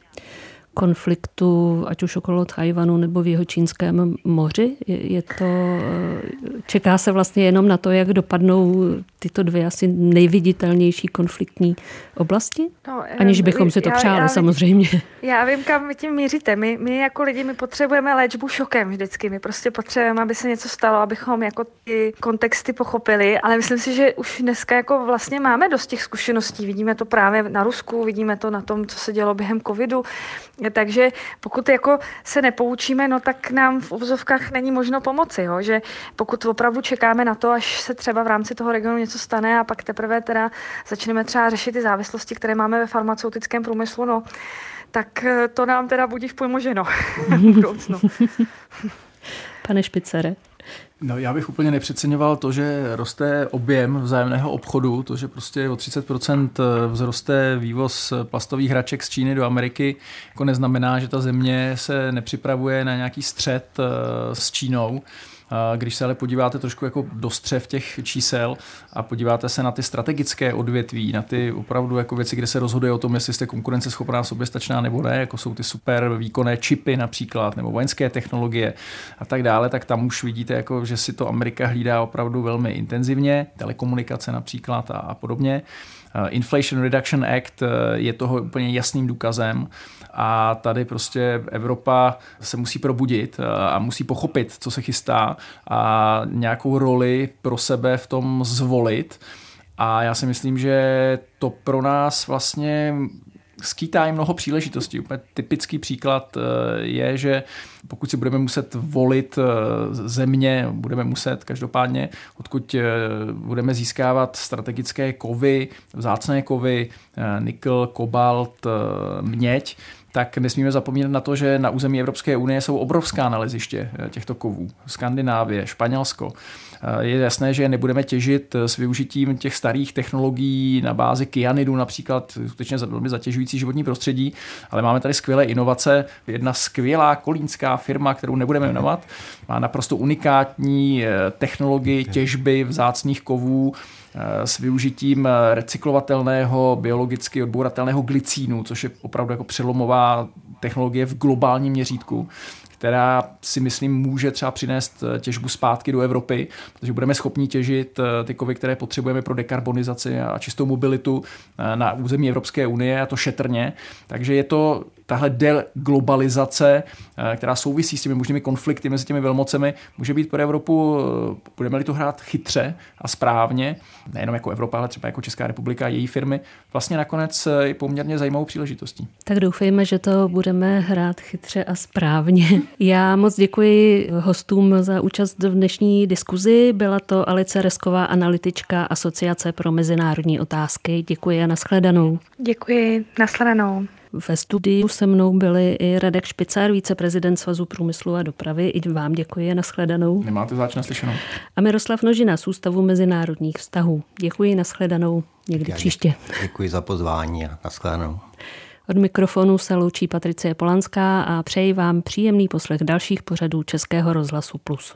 konfliktu, ať už okolo Tajvanu nebo v jeho čínském moři? Je, je to, eh, čeká se vlastně jenom na to, jak dopadnou tyto dvě asi nejviditelnější konfliktní oblasti? No, Aniž bychom si to já, přáli, já, samozřejmě. Já vím, kam tím míříte. My, my jako lidi, my potřebujeme léčbu šokem vždycky. My prostě potřebujeme, aby se něco stalo, abychom jako ty kontexty pochopili, ale myslím si, že už dneska jako vlastně máme dost těch zkušeností. Vidíme to právě na Rusku, vidíme to na tom, co se dělo během covidu. Takže pokud jako se nepoučíme, no tak nám v obzovkách není možno pomoci, jo? že pokud opravdu čekáme na to, až se třeba v rámci toho regionu něco stane a pak teprve teda začneme třeba řešit ty závislosti, které máme ve farmaceutickém průmyslu, no, tak eh, to nám teda budí v pomoženo *laughs* v budoucnu. Pane Špicere. No, já bych úplně nepřeceňoval to, že roste objem vzájemného obchodu, to, že prostě o 30% vzroste vývoz plastových hraček z Číny do Ameriky, jako neznamená, že ta země se nepřipravuje na nějaký střed eh, s Čínou. Když se ale podíváte trošku jako do střev těch čísel a podíváte se na ty strategické odvětví, na ty opravdu jako věci, kde se rozhoduje o tom, jestli jste konkurenceschopná, soběstačná nebo ne, jako jsou ty super výkonné čipy například, nebo vojenské technologie a tak dále, tak tam už vidíte, jako, že si to Amerika hlídá opravdu velmi intenzivně, telekomunikace například a, a podobně. Inflation Reduction Act je toho úplně jasným důkazem a tady prostě Evropa se musí probudit a musí pochopit, co se chystá a nějakou roli pro sebe v tom zvolit. A já si myslím, že to pro nás vlastně skýtá i mnoho příležitostí. Úplně typický příklad eh, je, že pokud si budeme muset volit eh, země, budeme muset každopádně, odkud eh, budeme získávat strategické kovy, vzácné kovy, nikl, kobalt, měď, tak nesmíme zapomínat na to, že na území Evropské unie jsou obrovská naleziště eh, těchto kovů. Skandinávie, Španělsko. Eh, je jasné, že nebudeme těžit eh, s využitím těch starých technologií na bázi kyanidu, například skutečně velmi zatěžující životní prostředí, ale máme tady skvělé inovace. Jedna skvělá kolínská firma, kterou nebudeme jmenovat, má naprosto unikátní technologii těžby vzácných kovů, Eh, s využitím eh, recyklovatelného, biologicky odbouratelného glicínu, což je opravdu jako přelomová technologie v globálním měřítku která si myslím může třeba přinést eh, těžbu zpátky do Evropy, protože budeme schopni těžit ty kovy, které potřebujeme pro dekarbonizaci a čistou mobilitu na území Evropské unie a to šetrně. Takže je to tahle deglobalizace, eh, která souvisí s těmi možnými konflikty mezi těmi velmocemi, může být pro Evropu, eh, budeme-li to hrát chytře a správně, nejenom jako Evropa, ale třeba jako Česká republika a její firmy, vlastně nakonec je poměrně zajímavou příležitostí. Tak doufejme, že to budeme hrát chytře a správně. *laughs* Já moc děkuji hostům za účast v dnešní diskuzi. Byla to Alice Resková, analytička Asociace pro mezinárodní otázky. Děkuji a nashledanou. Děkuji, nashledanou. Ve studiu se mnou byli i Radek Špicár, viceprezident Svazu průmyslu a dopravy. I vám děkuji a nashledanou. Nemáte zač naslyšenou. A Miroslav Nožina z Ústavu mezinárodních vztahů. Děkuji, nashledanou někdy Já příště. Děkuji za pozvání a nashledanou. Od mikrofonu se loučí Patricie Polanská a přeji vám příjemný poslech dalších pořadů Českého rozhlasu Plus.